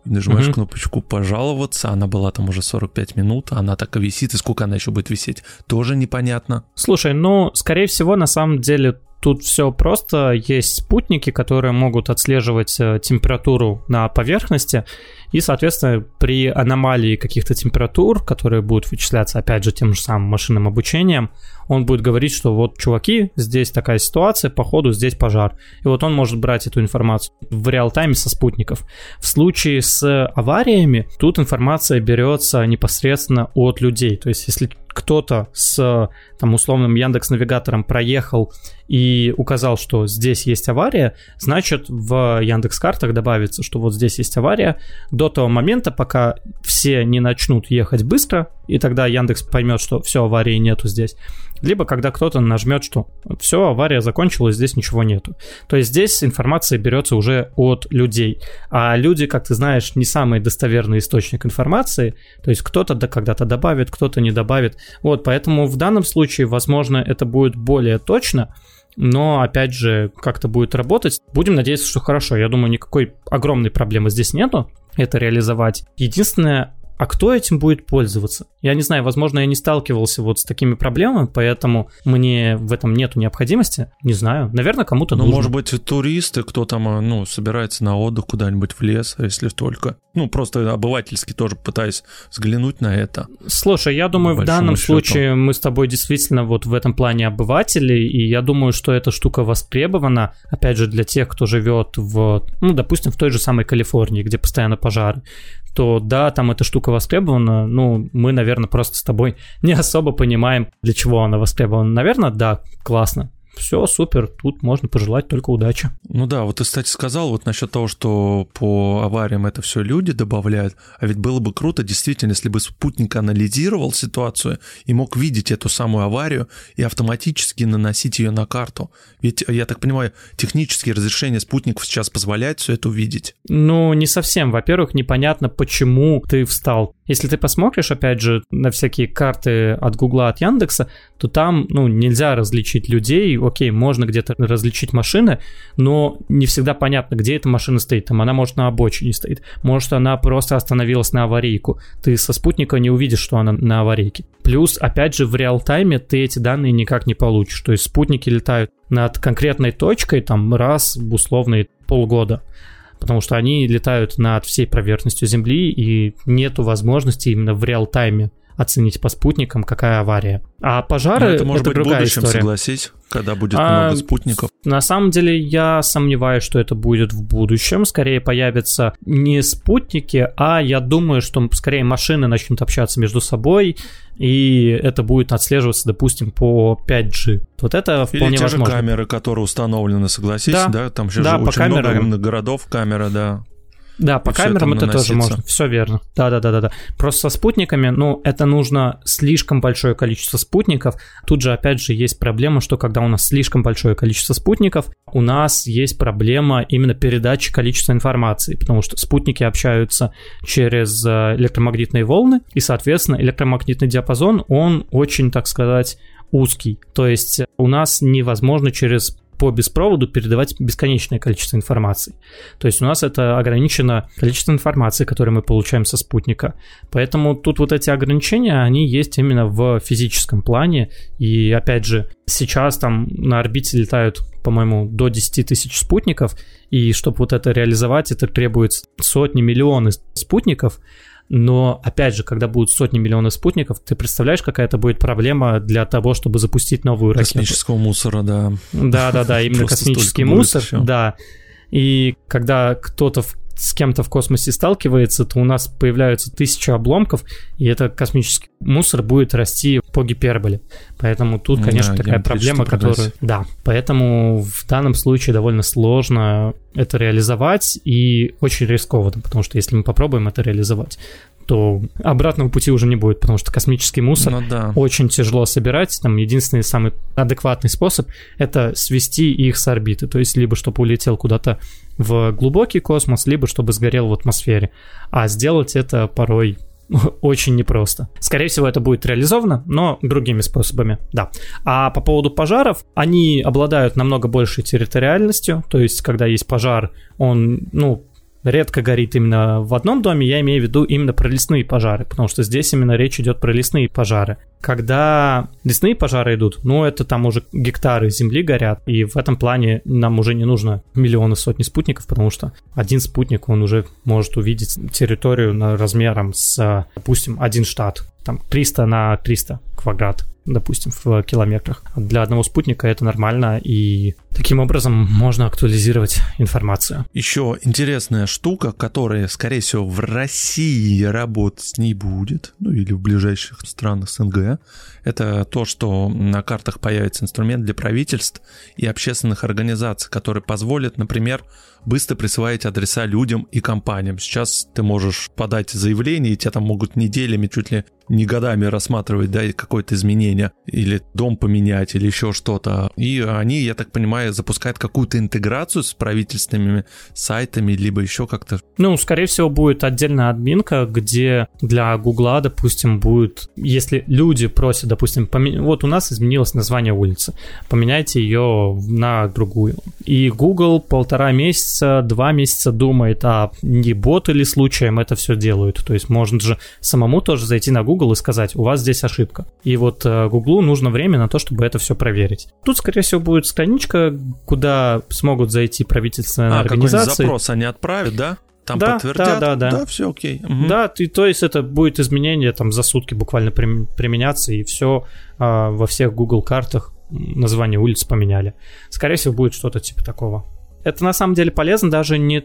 нажимаешь mm-hmm. кнопочку «Пожаловаться», она была там уже 45 минут, она так и висит, и сколько она еще будет висеть, тоже непонятно. Слушай, ну, скорее всего, на самом деле Тут все просто. Есть спутники, которые могут отслеживать э, температуру на поверхности. И, соответственно, при аномалии каких-то температур, которые будут вычисляться, опять же, тем же самым машинным обучением, он будет говорить, что вот, чуваки, здесь такая ситуация, походу здесь пожар. И вот он может брать эту информацию в реал-тайме со спутников. В случае с авариями тут информация берется непосредственно от людей. То есть, если кто-то с там условным Яндекс Навигатором проехал и указал, что здесь есть авария, значит в Яндекс Картах добавится, что вот здесь есть авария до того момента, пока все не начнут ехать быстро, и тогда Яндекс поймет, что все аварии нету здесь либо когда кто-то нажмет, что все, авария закончилась, здесь ничего нету. То есть здесь информация берется уже от людей. А люди, как ты знаешь, не самый достоверный источник информации. То есть кто-то когда-то добавит, кто-то не добавит. Вот, поэтому в данном случае, возможно, это будет более точно, но, опять же, как-то будет работать. Будем надеяться, что хорошо. Я думаю, никакой огромной проблемы здесь нету это реализовать. Единственное, а кто этим будет пользоваться? Я не знаю, возможно, я не сталкивался вот с такими проблемами, поэтому мне в этом нету необходимости. Не знаю. Наверное, кому-то ну, нужно. может быть, туристы, кто там, а, ну, собирается на отдых куда-нибудь в лес, если только. Ну, просто обывательски тоже пытаясь взглянуть на это. Слушай, я думаю, в данном счету. случае мы с тобой действительно вот в этом плане обыватели, и я думаю, что эта штука востребована, опять же, для тех, кто живет в, ну, допустим, в той же самой Калифорнии, где постоянно пожары то да, там эта штука востребована, ну, мы, наверное, просто с тобой не особо понимаем, для чего она востребована. Наверное, да, классно все, супер, тут можно пожелать только удачи. Ну да, вот ты, кстати, сказал вот насчет того, что по авариям это все люди добавляют, а ведь было бы круто, действительно, если бы спутник анализировал ситуацию и мог видеть эту самую аварию и автоматически наносить ее на карту. Ведь, я так понимаю, технические разрешения спутников сейчас позволяют все это увидеть. Ну, не совсем. Во-первых, непонятно, почему ты встал. Если ты посмотришь, опять же, на всякие карты от Гугла, от Яндекса, то там, ну, нельзя различить людей, окей, можно где-то различить машины, но не всегда понятно, где эта машина стоит. Там она, может, на обочине стоит, может, она просто остановилась на аварийку. Ты со спутника не увидишь, что она на аварийке. Плюс, опять же, в реал-тайме ты эти данные никак не получишь. То есть спутники летают над конкретной точкой там раз в условные полгода потому что они летают над всей поверхностью Земли, и нету возможности именно в реал-тайме оценить по спутникам, какая авария. А пожары это, может это быть, другая будущем, история. согласись, когда будет а, много спутников. На самом деле я сомневаюсь, что это будет в будущем. Скорее появятся не спутники, а я думаю, что скорее машины начнут общаться между собой, и это будет отслеживаться, допустим, по 5G. Вот это вполне Или те возможно. же камеры, которые установлены, согласись, да, да? там сейчас да, же очень камерам... много городов камера, да. Да, по камерам это, это тоже можно. Все верно. Да, да, да, да, да. Просто со спутниками, ну, это нужно слишком большое количество спутников. Тут же, опять же, есть проблема, что когда у нас слишком большое количество спутников, у нас есть проблема именно передачи количества информации, потому что спутники общаются через э, электромагнитные волны, и, соответственно, электромагнитный диапазон, он очень, так сказать, узкий. То есть у нас невозможно через по беспроводу передавать бесконечное количество информации. То есть у нас это ограничено количество информации, которое мы получаем со спутника. Поэтому тут вот эти ограничения, они есть именно в физическом плане. И опять же, сейчас там на орбите летают, по-моему, до 10 тысяч спутников, и чтобы вот это реализовать, это требуется сотни, миллионы спутников, но, опять же, когда будут сотни миллионов спутников, ты представляешь, какая это будет проблема для того, чтобы запустить новую ракету? Космического мусора, да. Да-да-да, именно космический мусор, да. И когда кто-то с кем-то в космосе сталкивается, то у нас появляются тысячи обломков, и это космический мусор будет расти по гиперболе. Поэтому тут, конечно, да, такая проблема, которая... Да, поэтому в данном случае довольно сложно это реализовать и очень рискованно, потому что если мы попробуем это реализовать, то обратного пути уже не будет, потому что космический мусор ну, да. очень тяжело собирать. Там единственный самый адекватный способ — это свести их с орбиты, то есть либо чтобы улетел куда-то в глубокий космос, либо чтобы сгорел в атмосфере. А сделать это порой очень непросто. Скорее всего, это будет реализовано, но другими способами, да. А по поводу пожаров, они обладают намного большей территориальностью, то есть, когда есть пожар, он, ну, редко горит именно в одном доме, я имею в виду именно про лесные пожары, потому что здесь именно речь идет про лесные пожары. Когда лесные пожары идут, ну, это там уже гектары земли горят, и в этом плане нам уже не нужно миллионы, сотни спутников, потому что один спутник, он уже может увидеть территорию размером с, допустим, один штат, там 300 на 300 квадрат допустим, в километрах. Для одного спутника это нормально, и таким образом можно актуализировать информацию. Еще интересная штука, которая, скорее всего, в России работать не будет, ну или в ближайших странах СНГ, это то, что на картах появится инструмент для правительств и общественных организаций, который позволит, например, быстро присваивать адреса людям и компаниям. Сейчас ты можешь подать заявление, и тебя там могут неделями, чуть ли не годами рассматривать, да, какое-то изменение, или дом поменять, или еще что-то. И они, я так понимаю, запускают какую-то интеграцию с правительственными сайтами, либо еще как-то. Ну, скорее всего, будет отдельная админка, где для Гугла, допустим, будет, если люди просят, допустим, помен... вот у нас изменилось название улицы, поменяйте ее на другую. И Google полтора месяца, два месяца думает, а не боты ли случаем это все делают. То есть можно же самому тоже зайти на Google Google и сказать, у вас здесь ошибка. И вот э, Google нужно время на то, чтобы это все проверить. Тут, скорее всего, будет страничка, куда смогут зайти правительственные а, организации. запрос они отправят, да? Там да, подтвердят, да, да, да. да, все окей. Угу. Да, ты, то есть это будет изменение там за сутки буквально применяться, и все а, во всех Google картах название улиц поменяли. Скорее всего, будет что-то типа такого. Это на самом деле полезно даже не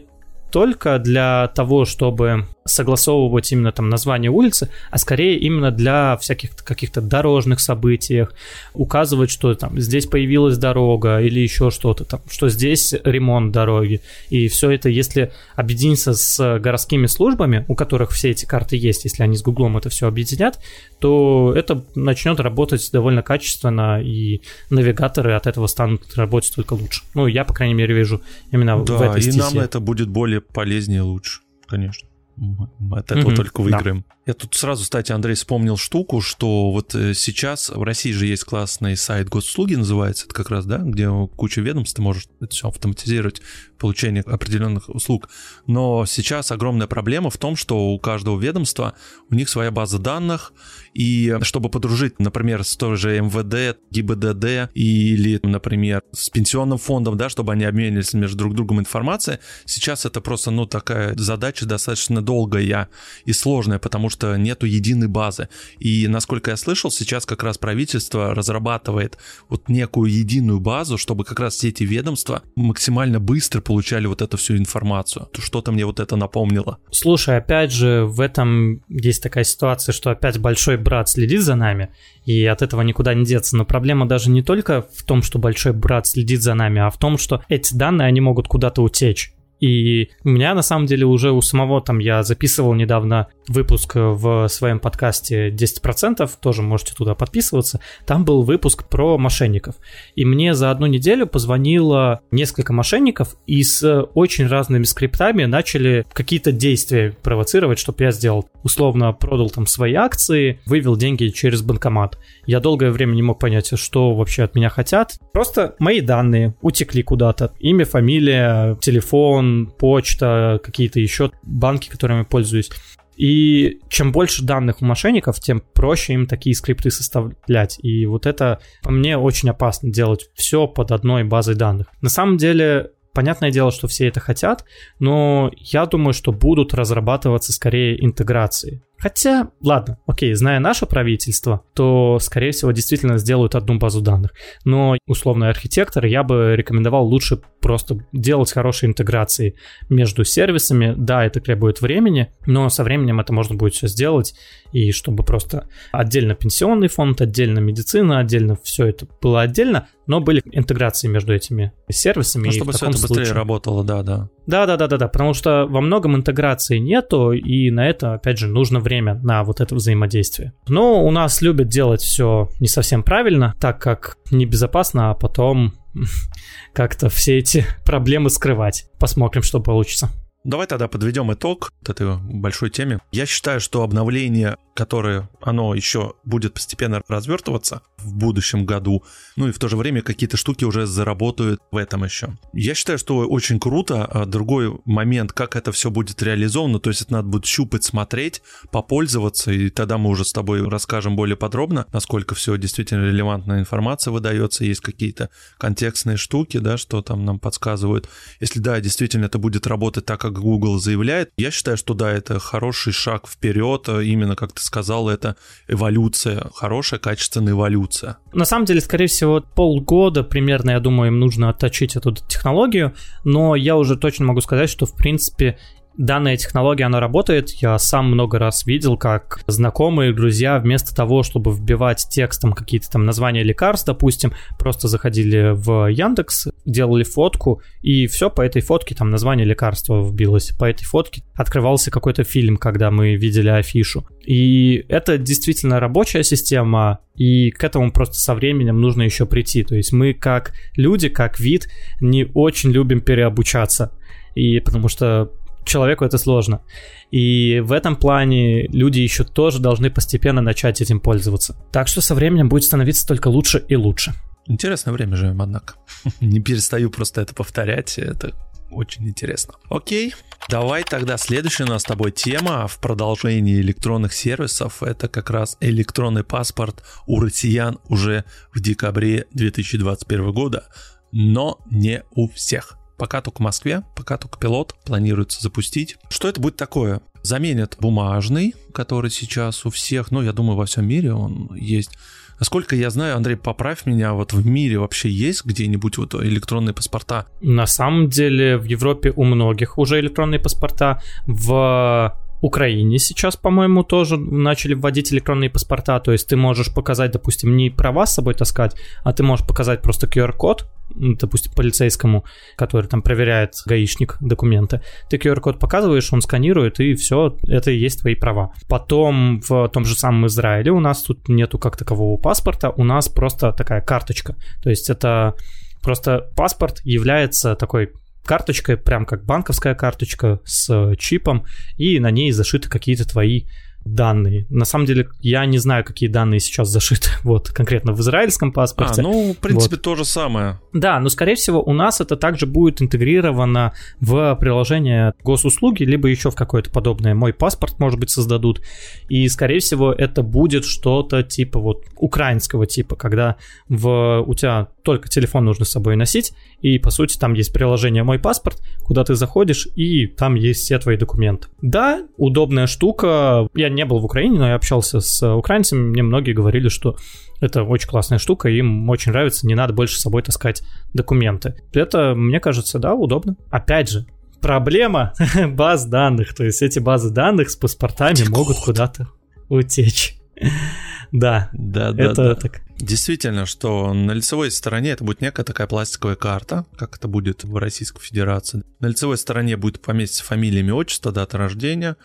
только для того, чтобы согласовывать именно там название улицы, а скорее именно для всяких каких-то дорожных событиях, указывать, что там здесь появилась дорога или еще что-то там, что здесь ремонт дороги. И все это, если объединиться с городскими службами, у которых все эти карты есть, если они с Гуглом это все объединят, то это начнет работать довольно качественно, и навигаторы от этого станут работать только лучше. Ну, я, по крайней мере, вижу именно да, в этой и нам это будет более полезнее и лучше, конечно. Мы от этого mm-hmm, только выиграем. Да. Я тут сразу, кстати, Андрей вспомнил штуку, что вот э, сейчас в России же есть классный сайт госуслуги, называется это как раз, да, где куча ведомств, ты можешь это все автоматизировать, получение определенных услуг. Но сейчас огромная проблема в том, что у каждого ведомства у них своя база данных, и чтобы подружить, например, с той же МВД, ГИБДД или, например, с пенсионным фондом, да, чтобы они обменивались между друг другом информацией, сейчас это просто, ну, такая задача достаточно долгая и сложная, потому что нету единой базы. И, насколько я слышал, сейчас как раз правительство разрабатывает вот некую единую базу, чтобы как раз все эти ведомства максимально быстро получали вот эту всю информацию. Что-то мне вот это напомнило. Слушай, опять же, в этом есть такая ситуация, что опять большой брат следит за нами, и от этого никуда не деться. Но проблема даже не только в том, что большой брат следит за нами, а в том, что эти данные, они могут куда-то утечь. И у меня на самом деле уже у самого там я записывал недавно выпуск в своем подкасте 10%, тоже можете туда подписываться. Там был выпуск про мошенников. И мне за одну неделю позвонило несколько мошенников и с очень разными скриптами начали какие-то действия провоцировать, чтобы я сделал. Условно продал там свои акции, вывел деньги через банкомат. Я долгое время не мог понять, что вообще от меня хотят. Просто мои данные утекли куда-то. Имя, фамилия, телефон, почта, какие-то еще банки, которыми пользуюсь. И чем больше данных у мошенников, тем проще им такие скрипты составлять. И вот это, по мне, очень опасно делать все под одной базой данных. На самом деле, понятное дело, что все это хотят, но я думаю, что будут разрабатываться скорее интеграции. Хотя, ладно, окей, зная наше правительство, то, скорее всего, действительно сделают одну базу данных. Но условный архитектор я бы рекомендовал лучше просто делать хорошие интеграции между сервисами. Да, это требует времени, но со временем это можно будет все сделать, и чтобы просто отдельно пенсионный фонд, отдельно медицина, отдельно все это было отдельно, но были интеграции между этими сервисами. Ну, чтобы все это быстрее случае... работало, да, да. Да, да, да, да, да, потому что во многом интеграции нету, и на это, опять же, нужно время на вот это взаимодействие. Но у нас любят делать все не совсем правильно, так как небезопасно, а потом как-то все эти проблемы скрывать. Посмотрим, что получится. Давай тогда подведем итог этой большой теме. Я считаю, что обновление которое оно еще будет постепенно развертываться в будущем году, ну и в то же время какие-то штуки уже заработают в этом еще. Я считаю, что очень круто. А другой момент, как это все будет реализовано, то есть это надо будет щупать, смотреть, попользоваться, и тогда мы уже с тобой расскажем более подробно, насколько все действительно релевантная информация выдается, есть какие-то контекстные штуки, да, что там нам подсказывают. Если да, действительно это будет работать так, как Google заявляет, я считаю, что да, это хороший шаг вперед, именно как ты сказал, это эволюция, хорошая, качественная эволюция. На самом деле, скорее всего, полгода примерно, я думаю, им нужно отточить эту технологию, но я уже точно могу сказать, что, в принципе, данная технология, она работает. Я сам много раз видел, как знакомые, друзья, вместо того, чтобы вбивать текстом какие-то там названия лекарств, допустим, просто заходили в Яндекс, делали фотку, и все по этой фотке там название лекарства вбилось. По этой фотке открывался какой-то фильм, когда мы видели афишу. И это действительно рабочая система, и к этому просто со временем нужно еще прийти. То есть мы как люди, как вид, не очень любим переобучаться. И потому что человеку это сложно. И в этом плане люди еще тоже должны постепенно начать этим пользоваться. Так что со временем будет становиться только лучше и лучше. Интересное время живем, однако. Не перестаю просто это повторять, это очень интересно. Окей, давай тогда следующая у нас с тобой тема в продолжении электронных сервисов. Это как раз электронный паспорт у россиян уже в декабре 2021 года, но не у всех. Пока только в Москве, пока только пилот планируется запустить. Что это будет такое? Заменят бумажный, который сейчас у всех, ну, я думаю, во всем мире он есть. Насколько я знаю, Андрей, поправь меня, вот в мире вообще есть где-нибудь вот электронные паспорта? На самом деле в Европе у многих уже электронные паспорта. В Украине сейчас, по-моему, тоже начали вводить электронные паспорта, то есть ты можешь показать, допустим, не права с собой таскать, а ты можешь показать просто QR-код, допустим, полицейскому, который там проверяет гаишник документы. Ты QR-код показываешь, он сканирует, и все, это и есть твои права. Потом в том же самом Израиле у нас тут нету как такового паспорта, у нас просто такая карточка. То есть это просто паспорт является такой карточкой, прям как банковская карточка с чипом, и на ней зашиты какие-то твои данные. На самом деле, я не знаю, какие данные сейчас зашиты вот конкретно в израильском паспорте. А, ну, в принципе, вот. то же самое. Да, но, скорее всего, у нас это также будет интегрировано в приложение госуслуги, либо еще в какое-то подобное. Мой паспорт, может быть, создадут. И, скорее всего, это будет что-то типа вот украинского типа, когда в, у тебя только телефон нужно с собой носить, и, по сути, там есть приложение «Мой паспорт», куда ты заходишь, и там есть все твои документы. Да, удобная штука. Я не был в Украине, но я общался с украинцами, мне многие говорили, что это очень классная штука, им очень нравится, не надо больше с собой таскать документы. Это, мне кажется, да, удобно. Опять же, проблема баз данных, то есть эти базы данных с паспортами Текут. могут куда-то утечь. Да, да, да, это да. так. Действительно, что на лицевой стороне это будет некая такая пластиковая карта, как это будет в Российской Федерации. На лицевой стороне будет поместиться фамилия, имя, отчество, дата рождения,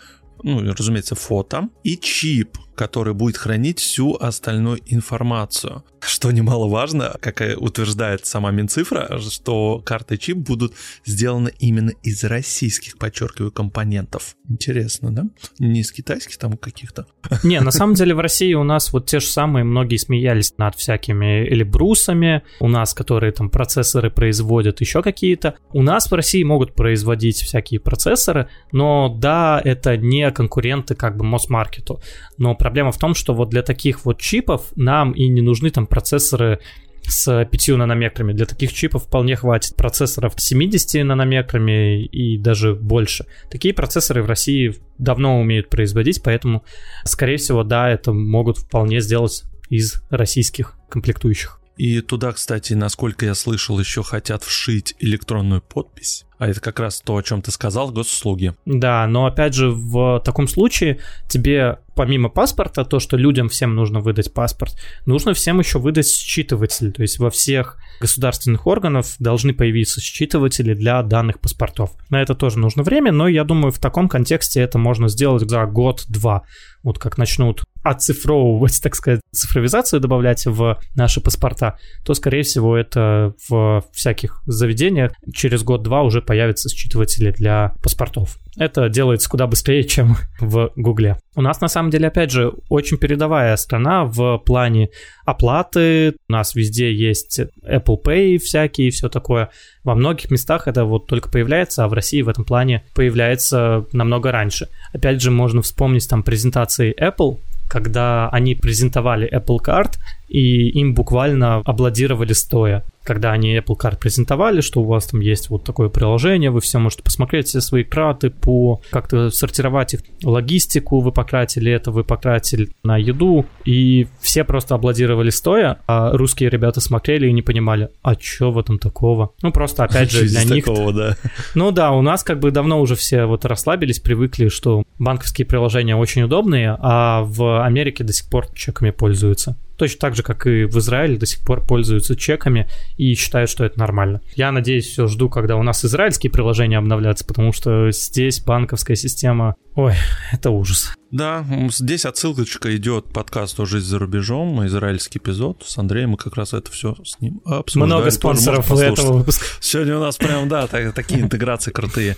ну, разумеется, фото и чип, который будет хранить всю остальную информацию. Что немаловажно, как и утверждает сама Минцифра, что карты чип будут сделаны именно из российских, подчеркиваю, компонентов. Интересно, да? Не из китайских там каких-то. Не, на самом деле в России у нас вот те же самые, многие смеялись над всякими эльбрусами, у нас, которые там процессоры производят, еще какие-то. У нас в России могут производить всякие процессоры, но да, это не конкуренты как бы Мосмаркету. Но проблема в том, что вот для таких вот чипов нам и не нужны там процессоры с 5 нанометрами. Для таких чипов вполне хватит процессоров с 70 нанометрами и даже больше. Такие процессоры в России давно умеют производить, поэтому, скорее всего, да, это могут вполне сделать из российских комплектующих. И туда, кстати, насколько я слышал, еще хотят вшить электронную подпись. А это как раз то, о чем ты сказал, госуслуги. Да, но опять же, в таком случае тебе помимо паспорта, то, что людям всем нужно выдать паспорт, нужно всем еще выдать считыватель. То есть во всех государственных органов должны появиться считыватели для данных паспортов. На это тоже нужно время, но я думаю, в таком контексте это можно сделать за год-два. Вот как начнут оцифровывать, так сказать, цифровизацию добавлять в наши паспорта, то, скорее всего, это в всяких заведениях через год-два уже появятся считыватели для паспортов. Это делается куда быстрее, чем в Гугле. У нас, на самом деле, опять же, очень передовая страна в плане оплаты. У нас везде есть Apple Pay всякие и все такое. Во многих местах это вот только появляется, а в России в этом плане появляется намного раньше. Опять же, можно вспомнить там презентации Apple, когда они презентовали Apple Card, и им буквально обладировали стоя. Когда они Apple Card презентовали, что у вас там есть вот такое приложение, вы все можете посмотреть, все свои краты по как-то сортировать их логистику, вы потратили это, вы потратили на еду, и все просто обладировали стоя, а русские ребята смотрели и не понимали, а что в этом такого? Ну, просто, опять же, для них... Такого, да. Ну да, у нас как бы давно уже все вот расслабились, привыкли, что банковские приложения очень удобные, а в Америке до сих пор чеками пользуются точно так же, как и в Израиле, до сих пор пользуются чеками и считают, что это нормально. Я надеюсь, все жду, когда у нас израильские приложения обновлятся, потому что здесь банковская система... Ой, это ужас. Да, здесь отсылочка идет подкаст «Жизнь за рубежом», израильский эпизод. С Андреем мы как раз это все с ним обсуждали. Много спонсоров у этого выпуска. Сегодня у нас прям, да, такие интеграции крутые.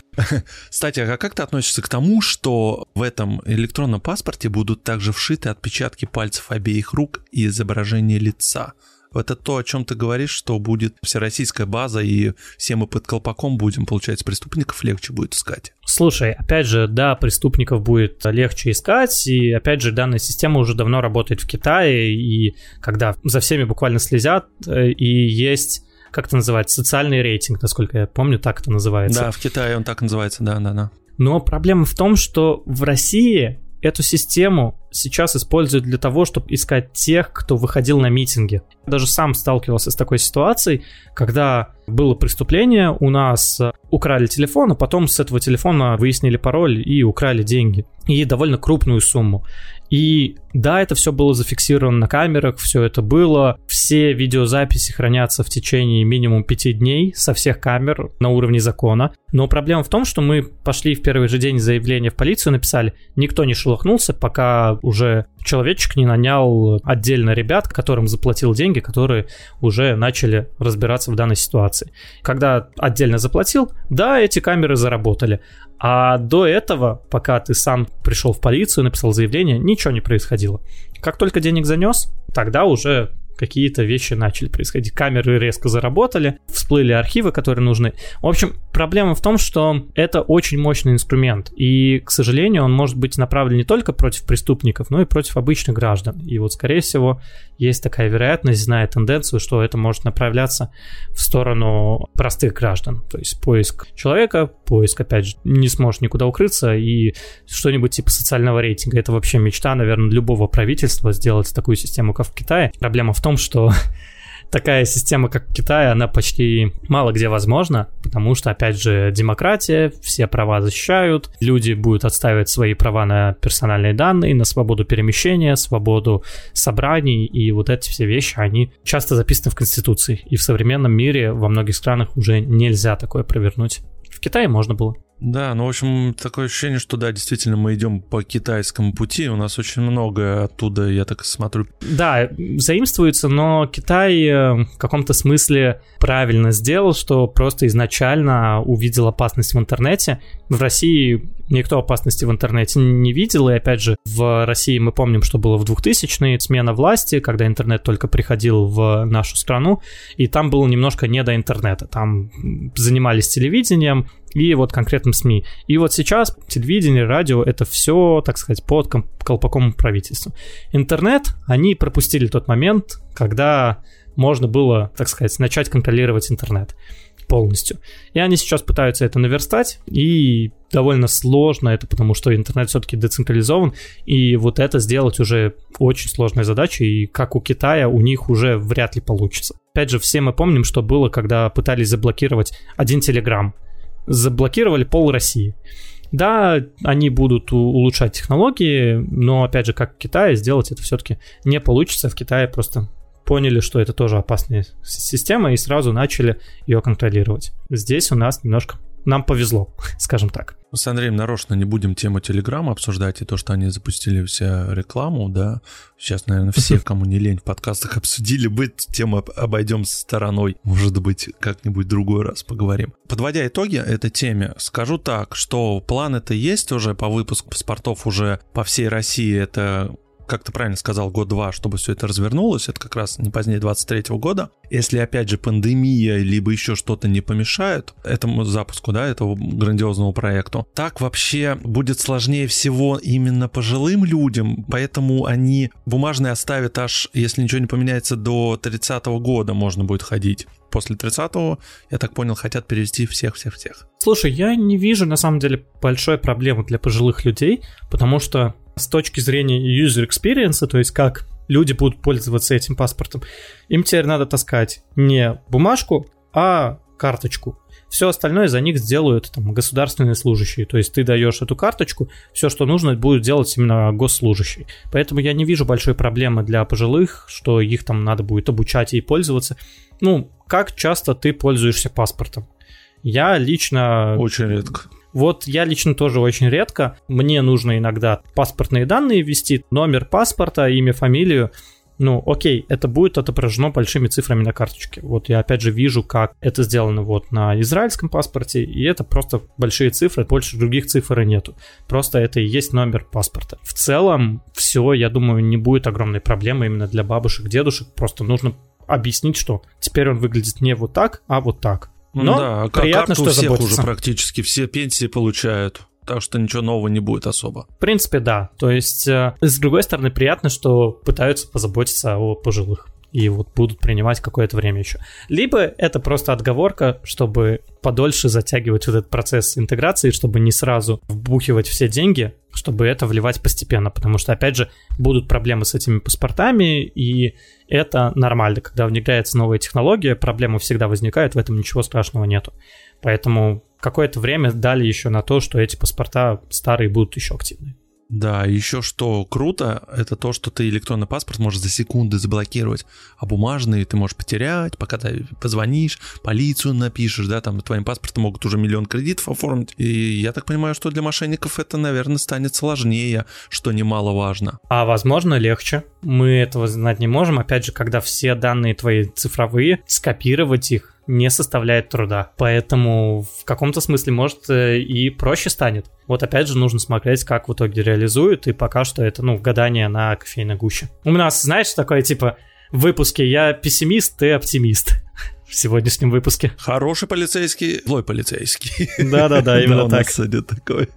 Кстати, а как ты относишься к тому, что в этом электронном паспорте будут также вшиты отпечатки пальцев обеих рук и изображение лица? Это то, о чем ты говоришь, что будет всероссийская база, и все мы под колпаком будем, получается, преступников легче будет искать. Слушай, опять же, да, преступников будет легче искать, и опять же, данная система уже давно работает в Китае, и когда за всеми буквально слезят, э, и есть как это называется, социальный рейтинг, насколько я помню, так это называется. Да, в Китае он так называется, да, да, да. Но проблема в том, что в России эту систему сейчас используют для того, чтобы искать тех, кто выходил на митинги. Я даже сам сталкивался с такой ситуацией, когда было преступление, у нас украли телефон, а потом с этого телефона выяснили пароль и украли деньги. И довольно крупную сумму. И да, это все было зафиксировано на камерах, все это было. Все видеозаписи хранятся в течение минимум пяти дней со всех камер на уровне закона. Но проблема в том, что мы пошли в первый же день заявление в полицию, написали, никто не шелохнулся, пока уже человечек не нанял отдельно ребят, которым заплатил деньги, которые уже начали разбираться в данной ситуации. Когда отдельно заплатил, да, эти камеры заработали. А до этого, пока ты сам пришел в полицию, написал заявление, ничего не происходило. Как только денег занес, тогда уже какие-то вещи начали происходить. Камеры резко заработали, всплыли архивы, которые нужны. В общем, проблема в том, что это очень мощный инструмент, и, к сожалению, он может быть направлен не только против преступников, но и против обычных граждан. И вот, скорее всего, есть такая вероятность, зная тенденцию, что это может направляться в сторону простых граждан. То есть поиск человека, поиск, опять же, не сможет никуда укрыться, и что-нибудь типа социального рейтинга. Это вообще мечта, наверное, любого правительства сделать такую систему, как в Китае. Проблема в том, том, что такая система, как в Китае, она почти мало где возможна, потому что, опять же, демократия, все права защищают, люди будут отстаивать свои права на персональные данные, на свободу перемещения, свободу собраний, и вот эти все вещи, они часто записаны в Конституции, и в современном мире во многих странах уже нельзя такое провернуть. В Китае можно было. Да, ну, в общем, такое ощущение, что да, действительно, мы идем по китайскому пути. У нас очень много оттуда, я так смотрю. Да, заимствуется, но Китай э, в каком-то смысле правильно сделал, что просто изначально увидел опасность в интернете. В России никто опасности в интернете не видел, и опять же, в России мы помним, что было в 2000-е, смена власти, когда интернет только приходил в нашу страну, и там было немножко не до интернета, там занимались телевидением, и вот конкретным СМИ. И вот сейчас телевидение, радио — это все, так сказать, под колпаком правительства. Интернет, они пропустили тот момент, когда можно было, так сказать, начать контролировать интернет. полностью. И они сейчас пытаются это наверстать, и довольно сложно это, потому что интернет все-таки децентрализован, и вот это сделать уже очень сложная задача, и как у Китая, у них уже вряд ли получится. Опять же, все мы помним, что было, когда пытались заблокировать один Телеграм. Заблокировали пол России. Да, они будут улучшать технологии, но опять же, как в Китае, сделать это все-таки не получится. В Китае просто поняли, что это тоже опасная система, и сразу начали ее контролировать. Здесь у нас немножко нам повезло, скажем так. С Андреем нарочно не будем тему Телеграма обсуждать и то, что они запустили все рекламу, да. Сейчас, наверное, все, кому не лень, в подкастах обсудили бы, тему обойдем стороной. Может быть, как-нибудь другой раз поговорим. Подводя итоги этой теме, скажу так, что план это есть уже по выпуску паспортов уже по всей России. Это как ты правильно сказал, год-два, чтобы все это развернулось, это как раз не позднее 23 года. Если, опять же, пандемия, либо еще что-то не помешают этому запуску, да, этого грандиозному проекту, так вообще будет сложнее всего именно пожилым людям, поэтому они бумажные оставят аж, если ничего не поменяется, до 30 года можно будет ходить после 30-го, я так понял, хотят перевести всех-всех-всех. Слушай, я не вижу на самом деле большой проблемы для пожилых людей, потому что с точки зрения user experience, то есть как люди будут пользоваться этим паспортом, им теперь надо таскать не бумажку, а карточку. Все остальное за них сделают там, государственные служащие. То есть ты даешь эту карточку, все, что нужно, будет делать именно госслужащий. Поэтому я не вижу большой проблемы для пожилых, что их там надо будет обучать и пользоваться. Ну, как часто ты пользуешься паспортом? Я лично... Очень редко. Вот я лично тоже очень редко. Мне нужно иногда паспортные данные ввести, номер паспорта, имя, фамилию. Ну, окей, это будет отображено большими цифрами на карточке. Вот я опять же вижу, как это сделано вот на израильском паспорте, и это просто большие цифры, больше других цифр и нету. Просто это и есть номер паспорта. В целом, все, я думаю, не будет огромной проблемы именно для бабушек, дедушек. Просто нужно объяснить, что теперь он выглядит не вот так, а вот так. Ну Но да, а приятно, что у всех заботится. уже практически все пенсии получают. Так что ничего нового не будет особо. В принципе, да. То есть, э, с другой стороны, приятно, что пытаются позаботиться о пожилых и вот будут принимать какое-то время еще. Либо это просто отговорка, чтобы подольше затягивать вот этот процесс интеграции, чтобы не сразу вбухивать все деньги, чтобы это вливать постепенно, потому что, опять же, будут проблемы с этими паспортами, и это нормально. Когда внедряется новая технология, проблемы всегда возникают, в этом ничего страшного нету. Поэтому какое-то время дали еще на то, что эти паспорта старые будут еще активны. Да, еще что круто, это то, что ты электронный паспорт можешь за секунды заблокировать, а бумажный ты можешь потерять, пока ты позвонишь, полицию напишешь, да, там твоим паспортом могут уже миллион кредитов оформить. И я так понимаю, что для мошенников это, наверное, станет сложнее, что немаловажно. А возможно легче. Мы этого знать не можем. Опять же, когда все данные твои цифровые, скопировать их не составляет труда. Поэтому в каком-то смысле, может, э, и проще станет. Вот опять же нужно смотреть, как в итоге реализуют, и пока что это, ну, гадание на кофейной гуще. У нас, знаешь, такое типа выпуске «Я пессимист, ты оптимист» в сегодняшнем выпуске. Хороший полицейский, злой полицейский. Да-да-да, именно так. такой.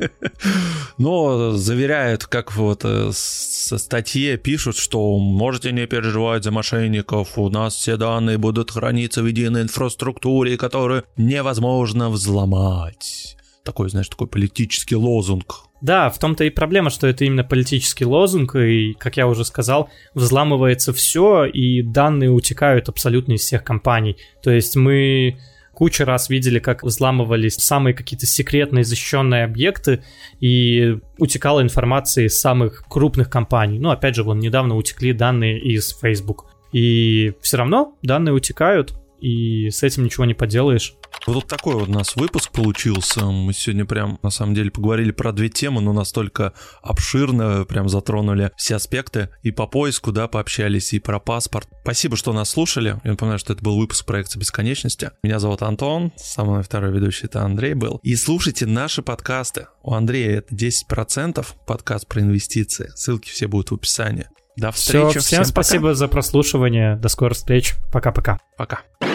Но заверяют, как вот э, со статье пишут, что можете не переживать за мошенников, у нас все данные будут храниться в единой инфраструктуре, которую невозможно взломать. Такой, знаешь, такой политический лозунг да, в том-то и проблема, что это именно политический лозунг, и, как я уже сказал, взламывается все, и данные утекают абсолютно из всех компаний. То есть мы кучу раз видели, как взламывались самые какие-то секретные защищенные объекты, и утекала информация из самых крупных компаний. Ну, опять же, вон недавно утекли данные из Facebook. И все равно данные утекают, и с этим ничего не поделаешь. Вот такой вот у нас выпуск получился. Мы сегодня прям, на самом деле, поговорили про две темы, но настолько обширно прям затронули все аспекты. И по поиску, да, пообщались, и про паспорт. Спасибо, что нас слушали. Я напоминаю, что это был выпуск проекта «Бесконечности». Меня зовут Антон, со мной второй ведущий это Андрей был. И слушайте наши подкасты. У Андрея это 10% подкаст про инвестиции. Ссылки все будут в описании. До встречи. Все, всем, всем спасибо пока. за прослушивание. До скорых встреч. Пока-пока. Пока. -пока. пока.